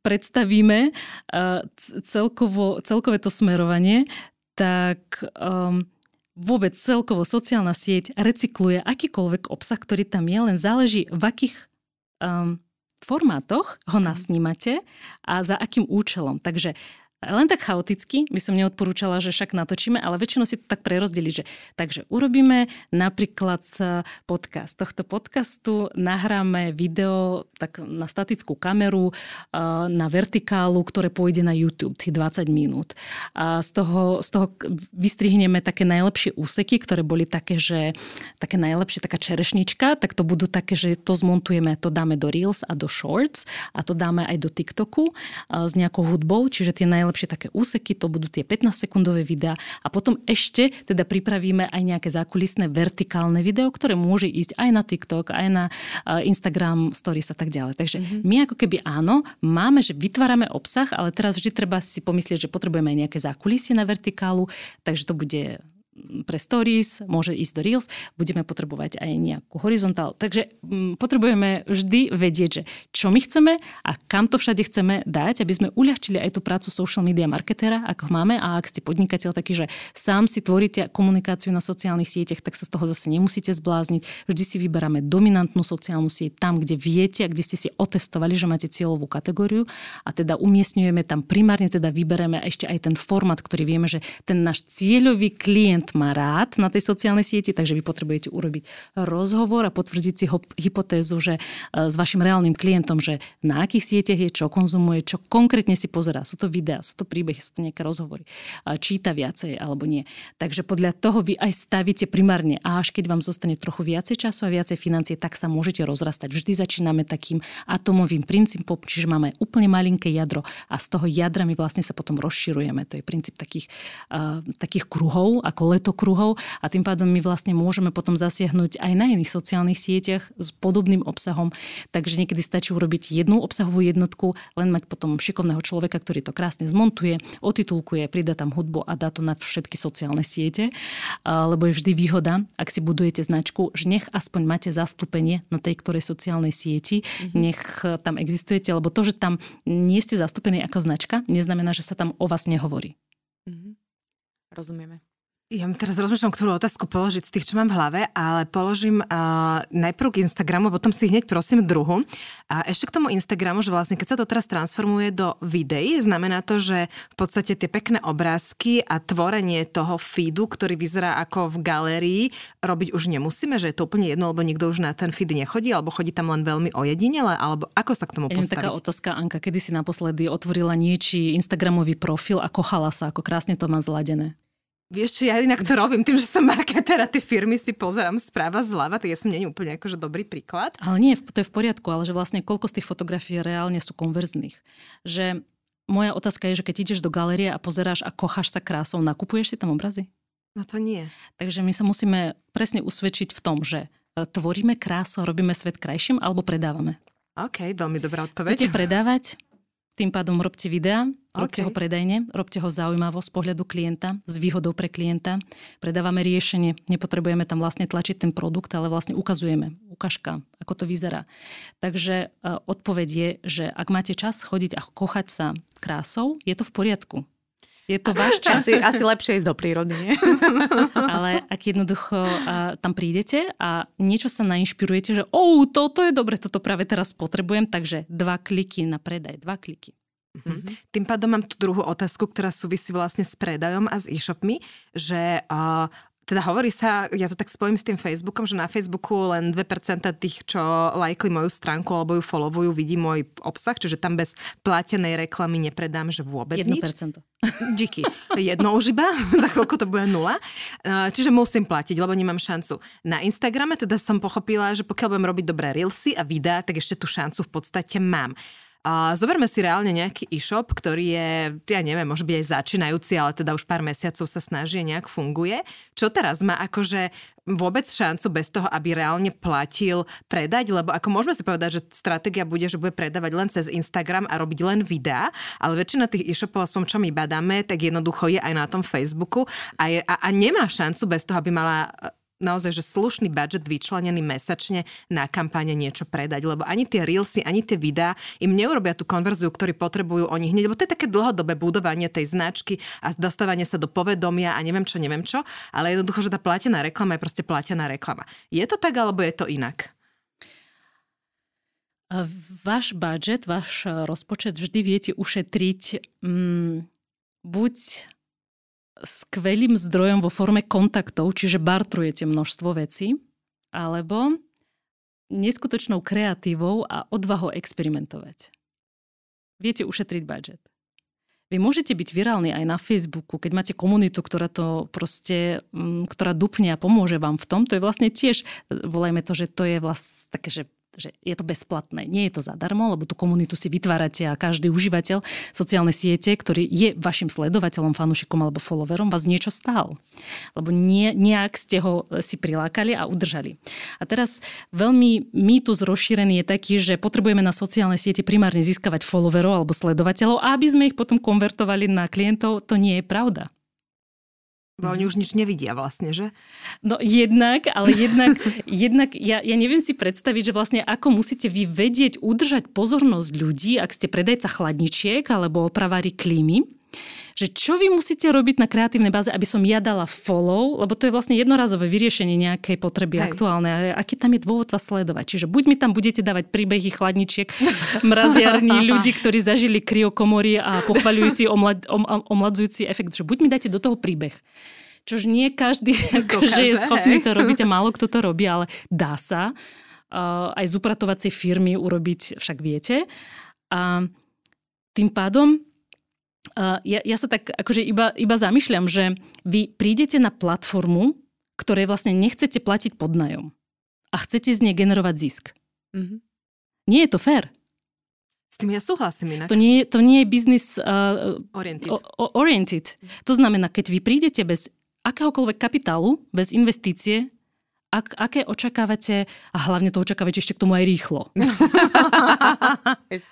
predstavíme celkovo, celkové to smerovanie, tak um, vôbec celkovo sociálna sieť recykluje akýkoľvek obsah, ktorý tam je, len záleží v akých um, formátoch ho mhm. nasnímate a za akým účelom. Takže len tak chaoticky by som neodporúčala, že však natočíme, ale väčšinou si to tak prerozdeliť, že takže urobíme napríklad podcast. Tohto podcastu nahráme video tak na statickú kameru, na vertikálu, ktoré pôjde na YouTube, tých 20 minút. A z toho, z toho vystrihneme také najlepšie úseky, ktoré boli také, že také najlepšie, taká čerešnička, tak to budú také, že to zmontujeme, to dáme do Reels a do Shorts a to dáme aj do TikToku s nejakou hudbou, čiže tie najlepšie najlepšie také úseky, to budú tie 15-sekundové videá a potom ešte teda pripravíme aj nejaké zákulisné vertikálne video, ktoré môže ísť aj na TikTok, aj na Instagram Stories a tak ďalej. Takže mm-hmm. my ako keby áno, máme, že vytvárame obsah, ale teraz vždy treba si pomyslieť, že potrebujeme aj nejaké zákulisie na vertikálu, takže to bude pre stories, môže ísť do reels, budeme potrebovať aj nejakú horizontál. Takže m, mm, potrebujeme vždy vedieť, že čo my chceme a kam to všade chceme dať, aby sme uľahčili aj tú prácu social media marketera, ako máme a ak ste podnikateľ taký, že sám si tvoríte komunikáciu na sociálnych sieťach, tak sa z toho zase nemusíte zblázniť. Vždy si vyberáme dominantnú sociálnu sieť tam, kde viete a kde ste si otestovali, že máte cieľovú kategóriu a teda umiestňujeme tam primárne, teda vybereme ešte aj ten format, ktorý vieme, že ten náš cieľový klient klient má rád na tej sociálnej sieti, takže vy potrebujete urobiť rozhovor a potvrdiť si hypotézu, že e, s vašim reálnym klientom, že na akých sieťach je, čo konzumuje, čo konkrétne si pozerá. Sú to videá, sú to príbehy, sú to nejaké rozhovory. Číta viacej alebo nie. Takže podľa toho vy aj stavíte primárne a až keď vám zostane trochu viacej času a viacej financie, tak sa môžete rozrastať. Vždy začíname takým atomovým princípom, čiže máme úplne malinké jadro a z toho jadra my vlastne sa potom rozširujeme. To je princíp takých, uh, takých kruhov, ako letokruhov a tým pádom my vlastne môžeme potom zasiahnuť aj na iných sociálnych sieťach s podobným obsahom. Takže niekedy stačí urobiť jednu obsahovú jednotku, len mať potom šikovného človeka, ktorý to krásne zmontuje, otitulkuje, pridá tam hudbu a dá to na všetky sociálne siete. Lebo je vždy výhoda, ak si budujete značku, že nech aspoň máte zastúpenie na tej ktorej sociálnej sieti, mm-hmm. nech tam existujete, lebo to, že tam nie ste zastúpení ako značka, neznamená, že sa tam o vás nehovorí. Mm-hmm. Rozumieme. Ja teraz rozmýšľam, ktorú otázku položiť z tých, čo mám v hlave, ale položím uh, najprv k Instagramu, potom si hneď prosím druhu. A ešte k tomu Instagramu, že vlastne keď sa to teraz transformuje do videí, znamená to, že v podstate tie pekné obrázky a tvorenie toho feedu, ktorý vyzerá ako v galérii, robiť už nemusíme, že je to úplne jedno, lebo nikto už na ten feed nechodí, alebo chodí tam len veľmi ojedinele, alebo ako sa k tomu postaviť? taká otázka, Anka, kedy si naposledy otvorila niečí Instagramový profil a kochala sa, ako krásne to má zladené? Vieš čo, ja inak to robím tým, že som marketer a tie firmy si pozerám správa zľava, tak ja som není úplne akože dobrý príklad. Ale nie, to je v poriadku, ale že vlastne koľko z tých fotografií reálne sú konverzných. Že moja otázka je, že keď ideš do galerie a pozeráš a kocháš sa krásou, nakupuješ si tam obrazy? No to nie. Takže my sa musíme presne usvedčiť v tom, že e, tvoríme krásu, robíme svet krajším alebo predávame. OK, veľmi dobrá odpoveď. Chcete predávať? Tým pádom robte videá, robte okay. ho predajne, robte ho zaujímavo z pohľadu klienta, s výhodou pre klienta. Predávame riešenie, nepotrebujeme tam vlastne tlačiť ten produkt, ale vlastne ukazujeme, ukážka, ako to vyzerá. Takže uh, odpoveď je, že ak máte čas chodiť a kochať sa krásou, je to v poriadku. Je to váš čas. Asi, asi lepšie ísť do prírody, nie? Ale ak jednoducho uh, tam prídete a niečo sa nainšpirujete, že oh, toto je dobre, toto práve teraz potrebujem, takže dva kliky na predaj, dva kliky. Mm-hmm. Tým pádom mám tú druhú otázku, ktorá súvisí vlastne s predajom a s e-shopmi, že uh, teda hovorí sa, ja to tak spojím s tým Facebookom, že na Facebooku len 2% tých, čo lajkli moju stránku alebo ju followujú, vidí môj obsah, čiže tam bez platenej reklamy nepredám, že vôbec 1%. nič. Díky. Jedno už iba, za chvíľku to bude nula. Čiže musím platiť, lebo nemám šancu. Na Instagrame teda som pochopila, že pokiaľ budem robiť dobré reelsy a videá, tak ešte tú šancu v podstate mám. Zoberme si reálne nejaký e-shop, ktorý je, ja neviem, môže byť aj začínajúci, ale teda už pár mesiacov sa snaží nejak funguje. Čo teraz má akože vôbec šancu bez toho, aby reálne platil predať, lebo ako môžeme si povedať, že stratégia bude, že bude predávať len cez Instagram a robiť len videá, ale väčšina tých e-shopov, aspoň čo my badáme, tak jednoducho je aj na tom Facebooku a, je, a, a nemá šancu bez toho, aby mala naozaj, že slušný budget vyčlenený mesačne na kampane niečo predať, lebo ani tie reelsy, ani tie videá im neurobia tú konverziu, ktorú potrebujú oni hneď, lebo to je také dlhodobé budovanie tej značky a dostávanie sa do povedomia a neviem čo, neviem čo, ale jednoducho, že tá platená reklama je proste platená reklama. Je to tak, alebo je to inak? Váš budget, váš rozpočet vždy viete ušetriť mm, buď skvelým zdrojom vo forme kontaktov, čiže bartrujete množstvo vecí, alebo neskutočnou kreatívou a odvahou experimentovať. Viete ušetriť budget. Vy môžete byť virálni aj na Facebooku, keď máte komunitu, ktorá to proste, mm, ktorá dupne a pomôže vám v tom. To je vlastne tiež, volajme to, že to je vlastne také, že že je to bezplatné. Nie je to zadarmo, lebo tú komunitu si vytvárate a každý užívateľ sociálnej siete, ktorý je vašim sledovateľom, fanúšikom alebo followerom, vás niečo stál. Lebo nie, nejak ste ho si prilákali a udržali. A teraz veľmi mýtus rozšírený je taký, že potrebujeme na sociálnej siete primárne získavať followerov alebo sledovateľov aby sme ich potom konvertovali na klientov, to nie je pravda. Bo oni už nič nevidia vlastne, že? No jednak, ale jednak, jednak ja, ja neviem si predstaviť, že vlastne ako musíte vy vedieť udržať pozornosť ľudí, ak ste predajca chladničiek alebo opravári klímy, že čo vy musíte robiť na kreatívnej báze, aby som ja dala follow, lebo to je vlastne jednorazové vyriešenie nejakej potreby Hej. aktuálnej. A aký tam je dôvod vás sledovať? Čiže buď mi tam budete dávať príbehy chladničiek, mraziarní, ľudí, ktorí zažili kryokomory a pochvaľujú si omlad, om, omladzujúci efekt, že buď mi dáte do toho príbeh. Čož nie každý akože je schopný to robiť a málo kto to robí, ale dá sa. Uh, aj z upratovacej firmy urobiť, však viete. A tým pádom ja, ja sa tak akože iba, iba zamýšľam, že vy prídete na platformu, ktorej vlastne nechcete platiť podnajom a chcete z nej generovať zisk. Mm-hmm. Nie je to fér. S tým ja súhlasím inak. To nie, to nie je business uh, oriented. O, oriented. To znamená, keď vy prídete bez akéhokoľvek kapitálu, bez investície, ak, aké očakávate, a hlavne to očakávate ešte k tomu aj rýchlo.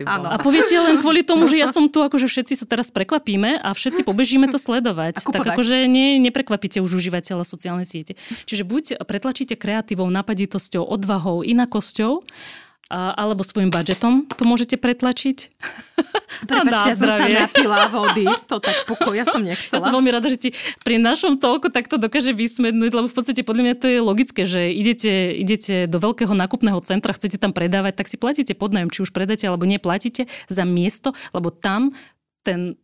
a poviete len kvôli tomu, že ja som tu, akože všetci sa teraz prekvapíme a všetci pobežíme to sledovať. Tak akože ne, neprekvapíte už užívateľa sociálnej siete. Čiže buď pretlačíte kreatívou, napaditosťou, odvahou, inakosťou, alebo svojim budžetom to môžete pretlačiť. Prepačte, ja som sa napila vody, to tak pokoj, ja som nechcela. Ja som veľmi rada, že ti pri našom toľko takto dokáže vysmednúť, lebo v podstate podľa mňa to je logické, že idete, idete do veľkého nákupného centra, chcete tam predávať, tak si platíte podnajem, či už predáte alebo neplatíte za miesto, lebo tam ten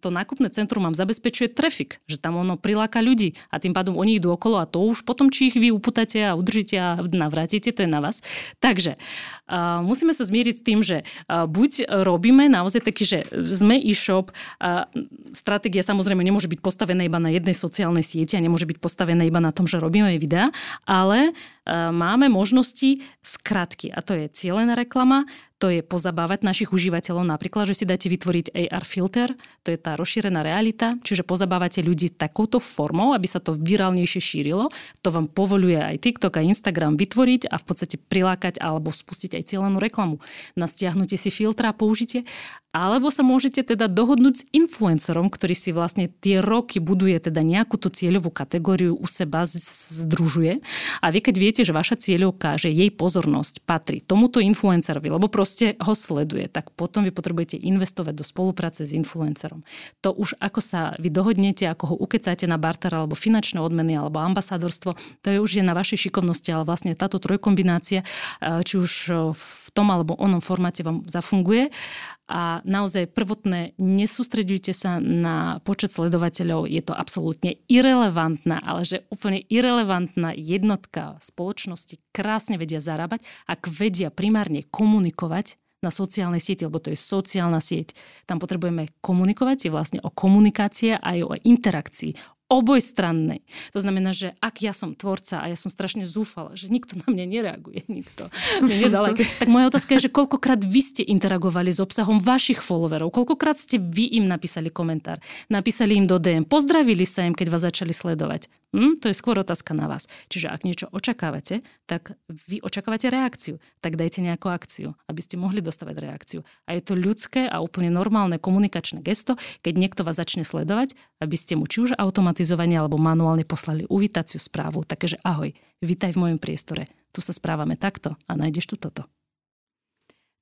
to nákupné centrum vám zabezpečuje trafik, že tam ono priláka ľudí a tým pádom oni idú okolo a to už potom, či ich vy uputáte a udržíte a navrátite, to je na vás. Takže uh, musíme sa zmieriť s tým, že uh, buď robíme naozaj taký, že sme e-shop, uh, stratégia samozrejme nemôže byť postavená iba na jednej sociálnej sieti a nemôže byť postavená iba na tom, že robíme videá, ale uh, máme možnosti skratky a to je cieľená reklama, to je pozabávať našich užívateľov, napríklad, že si dáte vytvoriť AR filter, to je tá rozšírená realita, čiže pozabávate ľudí takouto formou, aby sa to virálnejšie šírilo. To vám povoluje aj TikTok a Instagram vytvoriť a v podstate prilákať alebo spustiť aj cieľenú reklamu na stiahnutie si filtra a použitie. Alebo sa môžete teda dohodnúť s influencerom, ktorý si vlastne tie roky buduje teda nejakú tú cieľovú kategóriu u seba združuje. A vy keď viete, že vaša cieľovka, že jej pozornosť patrí tomuto influencerovi, lebo proste ho sleduje, tak potom vy potrebujete investovať do spolupráce s influencerom. To už ako sa vy dohodnete, ako ho ukecáte na barter alebo finančné odmeny alebo ambasádorstvo, to je už je na vašej šikovnosti, ale vlastne táto trojkombinácia, či už v tom alebo onom formáte vám zafunguje a naozaj prvotné, nesústredujte sa na počet sledovateľov, je to absolútne irrelevantná, ale že úplne irrelevantná jednotka spoločnosti krásne vedia zarábať, ak vedia primárne komunikovať na sociálnej sieti, lebo to je sociálna sieť. Tam potrebujeme komunikovať, je vlastne o komunikácie aj o interakcii, obojstrannej. To znamená, že ak ja som tvorca a ja som strašne zúfala, že nikto na mňa nereaguje, nikto mne nedal tak moja otázka je, že koľkokrát vy ste interagovali s obsahom vašich followerov, koľkokrát ste vy im napísali komentár, napísali im do DM, pozdravili sa im, keď vás začali sledovať. Hm? To je skôr otázka na vás. Čiže ak niečo očakávate, tak vy očakávate reakciu. Tak dajte nejakú akciu, aby ste mohli dostavať reakciu. A je to ľudské a úplne normálne komunikačné gesto, keď niekto vás začne sledovať, aby ste mu či už automatizovane alebo manuálne poslali uvítaciu správu, takže ahoj, vítaj v mojom priestore. Tu sa správame takto a nájdeš tu toto.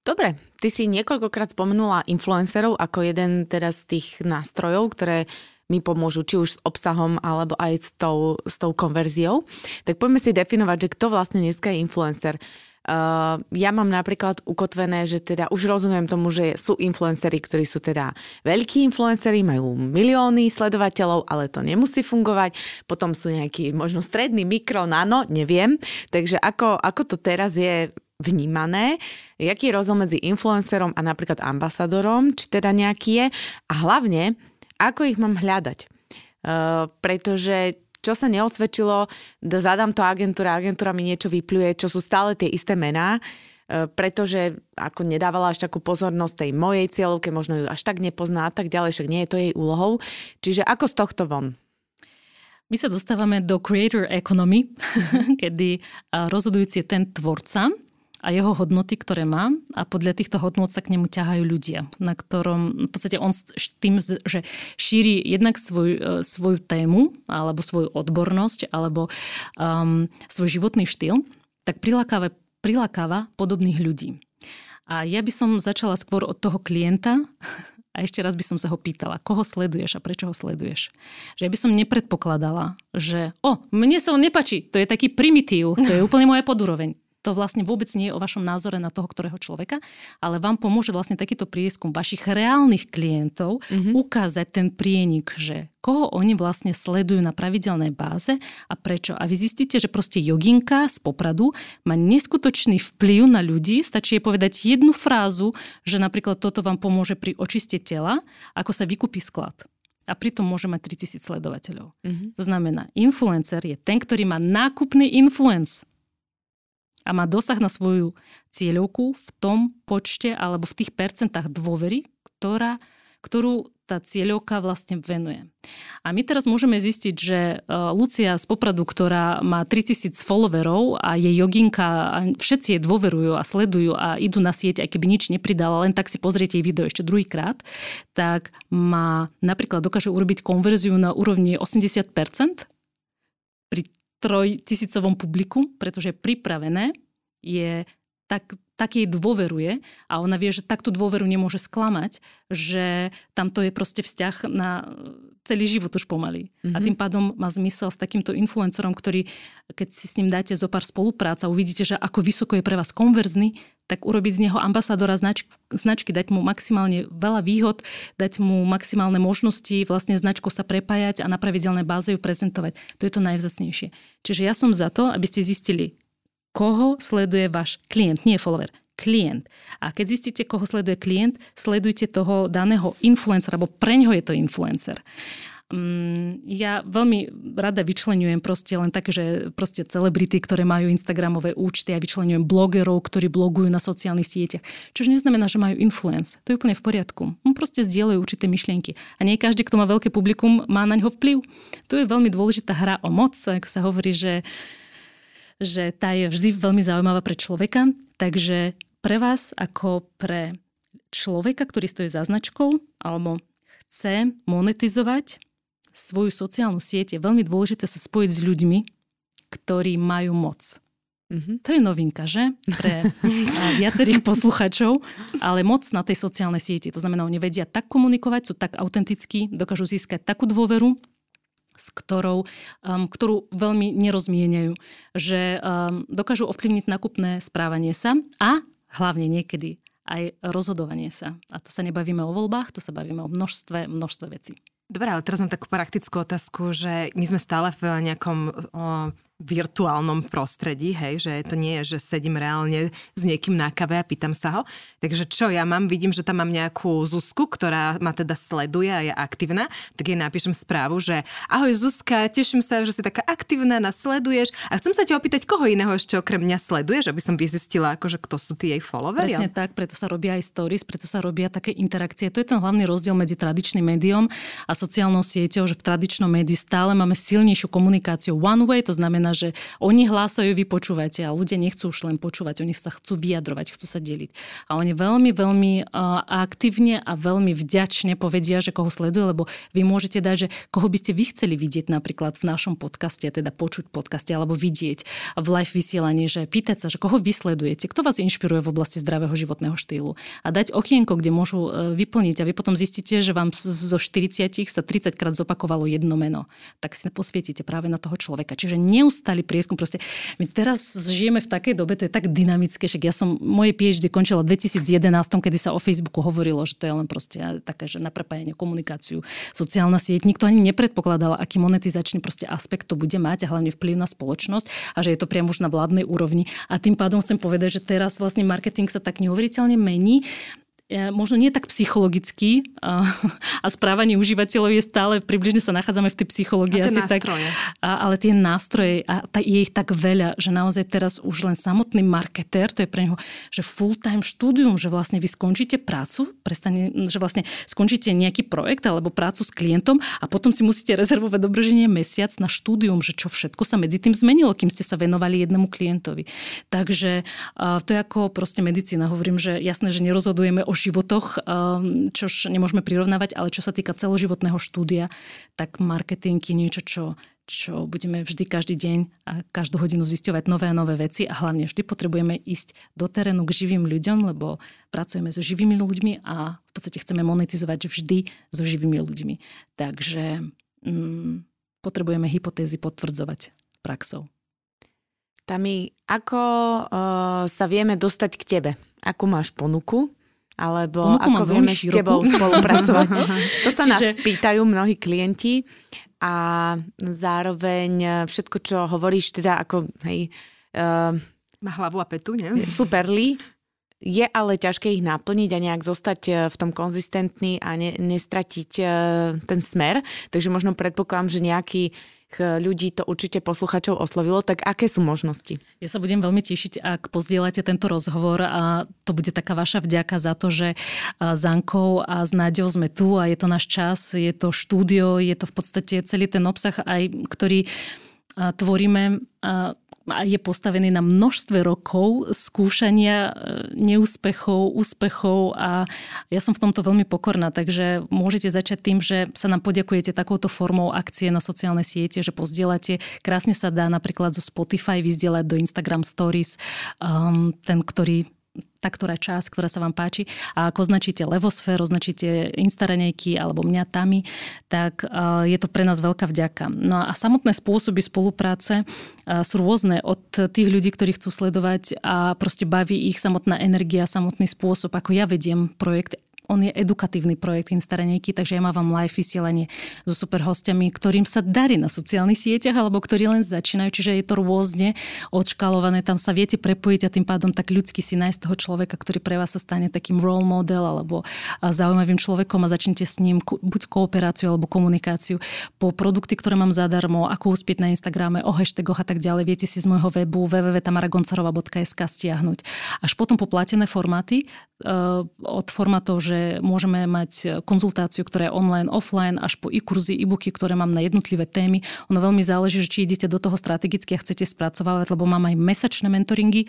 Dobre, ty si niekoľkokrát spomenula influencerov ako jeden teraz z tých nástrojov, ktoré mi pomôžu, či už s obsahom, alebo aj s tou, s tou konverziou. Tak poďme si definovať, že kto vlastne dneska je influencer. Uh, ja mám napríklad ukotvené, že teda už rozumiem tomu, že sú influenceri, ktorí sú teda veľkí influenceri, majú milióny sledovateľov, ale to nemusí fungovať. Potom sú nejaký možno stredný mikro, nano, neviem. Takže ako, ako to teraz je vnímané, jaký je rozdiel medzi influencerom a napríklad ambasadorom, či teda nejaký je a hlavne, ako ich mám hľadať. Uh, pretože čo sa neosvedčilo, zadám to agentúra, agentúra mi niečo vypluje, čo sú stále tie isté mená, e, pretože ako nedávala až takú pozornosť tej mojej cieľovke, možno ju až tak nepozná a tak ďalej, však nie je to jej úlohou. Čiže ako z tohto von? My sa dostávame do creator economy, kedy rozhodujúci je ten tvorca a jeho hodnoty, ktoré má a podľa týchto hodnot sa k nemu ťahajú ľudia, na ktorom v podstate on tým, že šíri jednak svoj, e, svoju tému alebo svoju odbornosť alebo um, svoj životný štýl, tak prilákáva, prilákáva podobných ľudí. A ja by som začala skôr od toho klienta, a ešte raz by som sa ho pýtala, koho sleduješ a prečo ho sleduješ. Že ja by som nepredpokladala, že o, mne sa on nepačí, to je taký primitív, to je úplne moja podúroveň to vlastne vôbec nie je o vašom názore na toho, ktorého človeka, ale vám pomôže vlastne takýto prieskum vašich reálnych klientov mm-hmm. ukázať ten prienik, že koho oni vlastne sledujú na pravidelnej báze a prečo. A vy zistíte, že proste joginka z Popradu má neskutočný vplyv na ľudí. Stačí jej povedať jednu frázu, že napríklad toto vám pomôže pri očiste tela, ako sa vykúpi sklad a pritom môže mať 3000 sledovateľov. Mm-hmm. To znamená, influencer je ten, ktorý má nákupný influence a má dosah na svoju cieľovku v tom počte alebo v tých percentách dôvery, ktorá, ktorú tá cieľovka vlastne venuje. A my teraz môžeme zistiť, že e, Lucia z Popradu, ktorá má 3000 followerov a je joginka a všetci jej dôverujú a sledujú a idú na sieť, aj keby nič nepridala, len tak si pozriete jej video ešte druhýkrát, tak má napríklad dokáže urobiť konverziu na úrovni 80% pri trojtisícovom publiku, pretože pripravené, je tak, tak jej dôveruje a ona vie, že tak tú dôveru nemôže sklamať, že tamto je proste vzťah na celý život už pomaly. Mm-hmm. A mhm. tým pádom má zmysel s takýmto influencerom, ktorý, keď si s ním dáte zo pár spolupráca, uvidíte, že ako vysoko je pre vás konverzný, tak urobiť z neho ambasadora znač- značky, dať mu maximálne veľa výhod, dať mu maximálne možnosti vlastne značku sa prepájať a na pravidelnej báze ju prezentovať. To je to najvzácnejšie. Čiže ja som za to, aby ste zistili, koho sleduje váš klient, nie follower, klient. A keď zistíte, koho sleduje klient, sledujte toho daného influencera, alebo preňho je to influencer. Mm, ja veľmi rada vyčlenujem proste len také, že proste celebrity, ktoré majú Instagramové účty a vyčlenujem blogerov, ktorí blogujú na sociálnych sieťach. Čo neznamená, že majú influence. To je úplne v poriadku. On proste zdieľajú určité myšlienky. A nie každý, kto má veľké publikum, má na ňo vplyv. To je veľmi dôležitá hra o moc, ako sa hovorí, že že tá je vždy veľmi zaujímavá pre človeka. Takže pre vás ako pre človeka, ktorý stojí za značkou alebo chce monetizovať svoju sociálnu sieť, je veľmi dôležité sa spojiť s ľuďmi, ktorí majú moc. Mm-hmm. To je novinka, že? Pre viacerých posluchačov, ale moc na tej sociálnej sieti. To znamená, oni vedia tak komunikovať, sú tak autentickí, dokážu získať takú dôveru, s ktorou, um, ktorú veľmi nerozmieňajú. Že um, dokážu ovplyvniť nakupné správanie sa a hlavne niekedy aj rozhodovanie sa. A to sa nebavíme o voľbách, to sa bavíme o množstve, množstve vecí. Dobre, ale teraz mám takú praktickú otázku, že my sme stále v nejakom o, virtuálnom prostredí, hej, že to nie je, že sedím reálne s niekým na kave a pýtam sa ho. Takže čo ja mám, vidím, že tam mám nejakú Zuzku, ktorá ma teda sleduje a je aktívna, tak jej napíšem správu, že ahoj Zuzka, teším sa, že si taká aktívna, nás sleduješ a chcem sa ťa opýtať, koho iného ešte okrem mňa sleduješ, aby som vyzistila, akože kto sú tí jej followers. Presne tak, preto sa robia aj stories, preto sa robia také interakcie. To je ten hlavný rozdiel medzi tradičným médiom a sociálnou sieťou, že v tradičnom médiu stále máme silnejšiu komunikáciu one way, to znamená že oni hlásajú, vy počúvate a ľudia nechcú už len počúvať, oni sa chcú vyjadrovať, chcú sa deliť. A oni veľmi, veľmi aktívne a veľmi vďačne povedia, že koho sledujú, lebo vy môžete dať, že koho by ste vy chceli vidieť napríklad v našom podcaste, teda počuť podcaste alebo vidieť v live vysielaní, že pýtať sa, že koho vysledujete, kto vás inšpiruje v oblasti zdravého životného štýlu a dať okienko, kde môžu e, vyplniť a vy potom zistíte, že vám zo 40 sa 30 krát zopakovalo jedno meno. Tak si posvietite práve na toho človeka. Čiže neustále neustály prieskum. Proste my teraz žijeme v takej dobe, to je tak dynamické, však ja som moje PhD končila v 2011, kedy sa o Facebooku hovorilo, že to je len proste také, že na komunikáciu, sociálna sieť. Nikto ani nepredpokladal, aký monetizačný proste aspekt to bude mať a hlavne vplyv na spoločnosť a že je to priamo už na vládnej úrovni. A tým pádom chcem povedať, že teraz vlastne marketing sa tak neuveriteľne mení možno nie tak psychologický a, správanie užívateľov je stále, približne sa nachádzame v tej psychológii. A asi tak, a, ale tie nástroje, a ta, je ich tak veľa, že naozaj teraz už len samotný marketér, to je pre neho, že full-time štúdium, že vlastne vy skončíte prácu, prestane, že vlastne skončíte nejaký projekt alebo prácu s klientom a potom si musíte rezervovať dobroženie mesiac na štúdium, že čo všetko sa medzi tým zmenilo, kým ste sa venovali jednému klientovi. Takže to je ako proste medicína. Hovorím, že jasné, že nerozhodujeme o životoch, ehm, čož nemôžeme prirovnávať, ale čo sa týka celoživotného štúdia, tak marketing je niečo, čo čo budeme vždy každý deň a každú hodinu zisťovať nové a nové veci a hlavne vždy potrebujeme ísť do terénu k živým ľuďom, lebo pracujeme so živými ľuďmi a v podstate chceme monetizovať vždy so živými ľuďmi. Takže mm, potrebujeme hypotézy potvrdzovať praxou. Tami, ako uh, sa vieme dostať k tebe? Akú máš ponuku? Alebo Ponuku ako vieme s tebou spolupracovať. to sa Čiže... nás pýtajú mnohí klienti a zároveň všetko, čo hovoríš, teda ako hej, uh, na hlavu a petu, nie? Superli, je ale ťažké ich naplniť a nejak zostať e, v tom konzistentný a ne, nestratiť uh, ten smer. Takže možno predpokladám, že nejaký ľudí to určite posluchačov oslovilo, tak aké sú možnosti? Ja sa budem veľmi tešiť, ak pozdielate tento rozhovor a to bude taká vaša vďaka za to, že s Ankou a s Náďou sme tu a je to náš čas, je to štúdio, je to v podstate celý ten obsah, aj ktorý tvoríme je postavený na množstve rokov skúšania e, neúspechov, úspechov a ja som v tomto veľmi pokorná, takže môžete začať tým, že sa nám poďakujete takouto formou akcie na sociálne siete, že pozdielate. Krásne sa dá napríklad zo Spotify vyzdielať do Instagram Stories um, ten, ktorý tá ktorá časť, ktorá sa vám páči. A ako označíte Levosfér, označíte Instaranejky alebo mňa Tami, tak je to pre nás veľká vďaka. No a samotné spôsoby spolupráce sú rôzne od tých ľudí, ktorí chcú sledovať a proste baví ich samotná energia, samotný spôsob, ako ja vediem projekt on je edukatívny projekt Instaranejky, takže ja mávam live vysielanie so super hostiami, ktorým sa darí na sociálnych sieťach, alebo ktorí len začínajú, čiže je to rôzne odškalované, tam sa viete prepojiť a tým pádom tak ľudsky si nájsť toho človeka, ktorý pre vás sa stane takým role model alebo zaujímavým človekom a začnete s ním buď kooperáciu alebo komunikáciu po produkty, ktoré mám zadarmo, ako uspieť na Instagrame, o hashtagoch a tak ďalej, viete si z môjho webu www.tamaragoncarova.sk stiahnuť. Až potom po platené formáty, uh, od formátov, že že môžeme mať konzultáciu, ktorá je online, offline, až po e-kurzy, e-booky, ktoré mám na jednotlivé témy. Ono veľmi záleží, či idete do toho strategicky a chcete spracovávať, lebo mám aj mesačné mentoringy.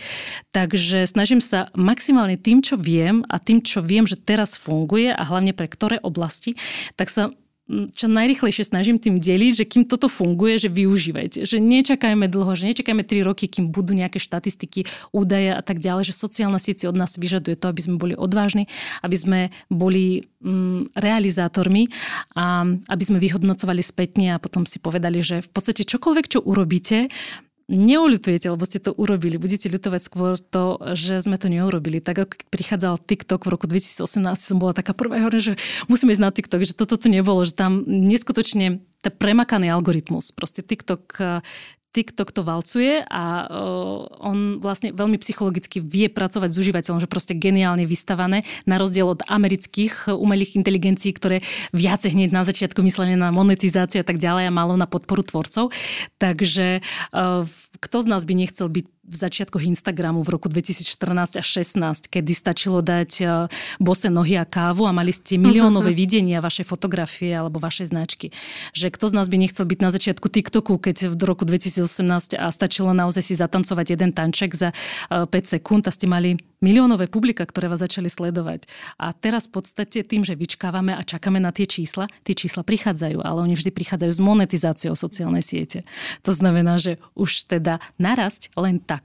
Takže snažím sa maximálne tým, čo viem a tým, čo viem, že teraz funguje a hlavne pre ktoré oblasti, tak sa čo najrychlejšie snažím tým deliť, že kým toto funguje, že využívajte. Že nečakajme dlho, že nečakajme 3 roky, kým budú nejaké štatistiky, údaje a tak ďalej, že sociálna sieť si od nás vyžaduje to, aby sme boli odvážni, aby sme boli mm, realizátormi a aby sme vyhodnocovali spätne a potom si povedali, že v podstate čokoľvek, čo urobíte, neulitujete, lebo ste to urobili. Budete ľutovať skôr to, že sme to neurobili. Tak ako prichádzal TikTok v roku 2018, som bola taká prvá, že musíme ísť na TikTok, že toto tu nebolo, že tam neskutočne premakaný algoritmus. Proste TikTok TikTok to valcuje a uh, on vlastne veľmi psychologicky vie pracovať s užívateľom, že proste geniálne vystavané, na rozdiel od amerických umelých inteligencií, ktoré viac hneď na začiatku mysleli na monetizáciu a tak ďalej a malo na podporu tvorcov. Takže uh, kto z nás by nechcel byť v začiatkoch Instagramu v roku 2014 až 16, kedy stačilo dať e, bose nohy a kávu a mali ste miliónové videnia vašej fotografie alebo vašej značky. Že kto z nás by nechcel byť na začiatku TikToku, keď v roku 2018 a stačilo naozaj si zatancovať jeden tanček za 5 e, sekúnd a ste mali miliónové publika, ktoré vás začali sledovať. A teraz v podstate tým, že vyčkávame a čakáme na tie čísla, tie čísla prichádzajú, ale oni vždy prichádzajú s monetizáciou sociálnej siete. To znamená, že už teda narasť len tak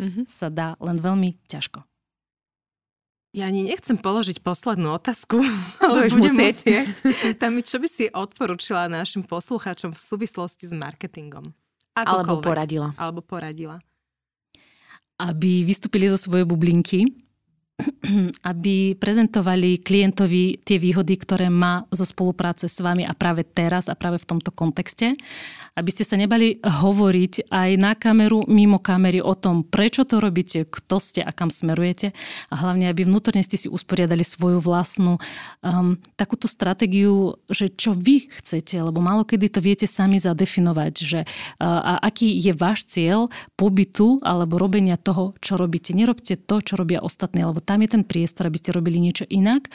mm-hmm. sa dá len veľmi ťažko. Ja ani nechcem položiť poslednú otázku, ale budem musieť. Tam, čo by si odporúčila našim poslucháčom v súvislosti s marketingom? Alebo poradila. Alebo poradila. Aby vystúpili zo svojej bublinky, aby prezentovali klientovi tie výhody, ktoré má zo spolupráce s vami a práve teraz a práve v tomto kontexte. Aby ste sa nebali hovoriť aj na kameru, mimo kamery o tom, prečo to robíte, kto ste a kam smerujete a hlavne, aby vnútorne ste si usporiadali svoju vlastnú um, takúto stratégiu, že čo vy chcete, lebo málo kedy to viete sami zadefinovať, že uh, a aký je váš cieľ pobytu alebo robenia toho, čo robíte. Nerobte to, čo robia ostatní, lebo tam je ten priestor, aby ste robili niečo inak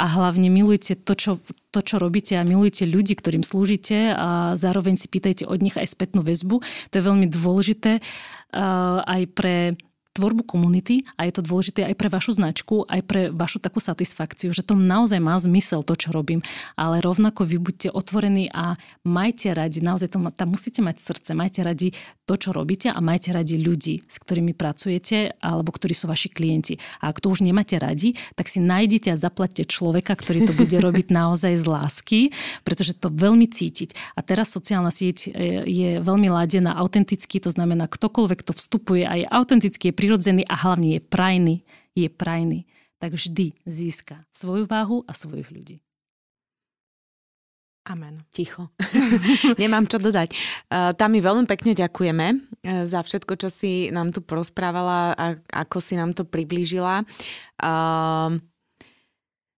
a hlavne milujte to, čo, to, čo robíte a milujte ľudí, ktorým slúžite a zároveň si pýtajte od nich aj spätnú väzbu. To je veľmi dôležité uh, aj pre tvorbu komunity a je to dôležité aj pre vašu značku, aj pre vašu takú satisfakciu, že to naozaj má zmysel, to, čo robím. Ale rovnako vy buďte otvorení a majte radi, naozaj to, tam musíte mať srdce, majte radi to, čo robíte a majte radi ľudí, s ktorými pracujete alebo ktorí sú vaši klienti. A ak to už nemáte radi, tak si nájdite a zaplatte človeka, ktorý to bude robiť naozaj z lásky, pretože to veľmi cítiť. A teraz sociálna sieť e, je veľmi ladená autenticky, to znamená, ktokoľvek to vstupuje aj autenticky je prirodzený a hlavne je prajný, je prajný, tak vždy získa svoju váhu a svojich ľudí. Amen. Ticho. Nemám čo dodať. Uh, Tami veľmi pekne ďakujeme uh, za všetko, čo si nám tu porozprávala a ako si nám to priblížila. Uh,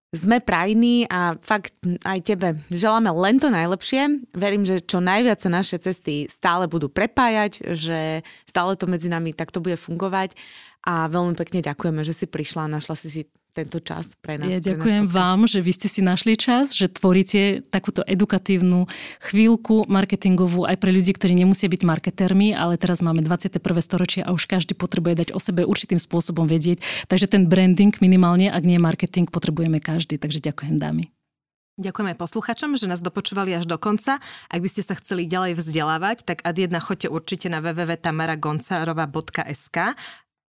sme prajní a fakt aj tebe želáme len to najlepšie. Verím, že čo najviac sa naše cesty stále budú prepájať, že stále to medzi nami takto bude fungovať a veľmi pekne ďakujeme, že si prišla a našla si si tento čas pre nás. Ja ďakujem vám, že vy ste si našli čas, že tvoríte takúto edukatívnu chvíľku marketingovú aj pre ľudí, ktorí nemusia byť marketermi, ale teraz máme 21. storočie a už každý potrebuje dať o sebe určitým spôsobom vedieť. Takže ten branding minimálne, ak nie marketing, potrebujeme každý. Takže ďakujem dámy. Ďakujeme posluchačom, že nás dopočúvali až do konca. Ak by ste sa chceli ďalej vzdelávať, tak ad jedna choďte určite na www.tamaragoncarova.sk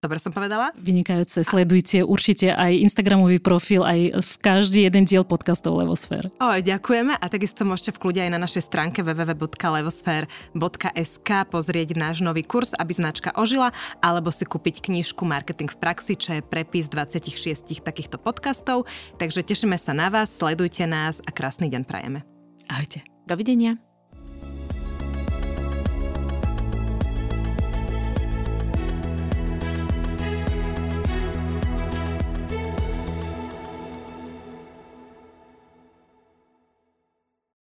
Dobre som povedala? Vynikajúce. Sledujte určite aj Instagramový profil, aj v každý jeden diel podcastov Levosfér. O, ďakujeme a takisto môžete v kľude aj na našej stránke www.levosfér.sk pozrieť náš nový kurz, aby značka ožila, alebo si kúpiť knižku Marketing v praxi, čo je prepis 26 takýchto podcastov. Takže tešíme sa na vás, sledujte nás a krásny deň prajeme. Ahojte. Dovidenia.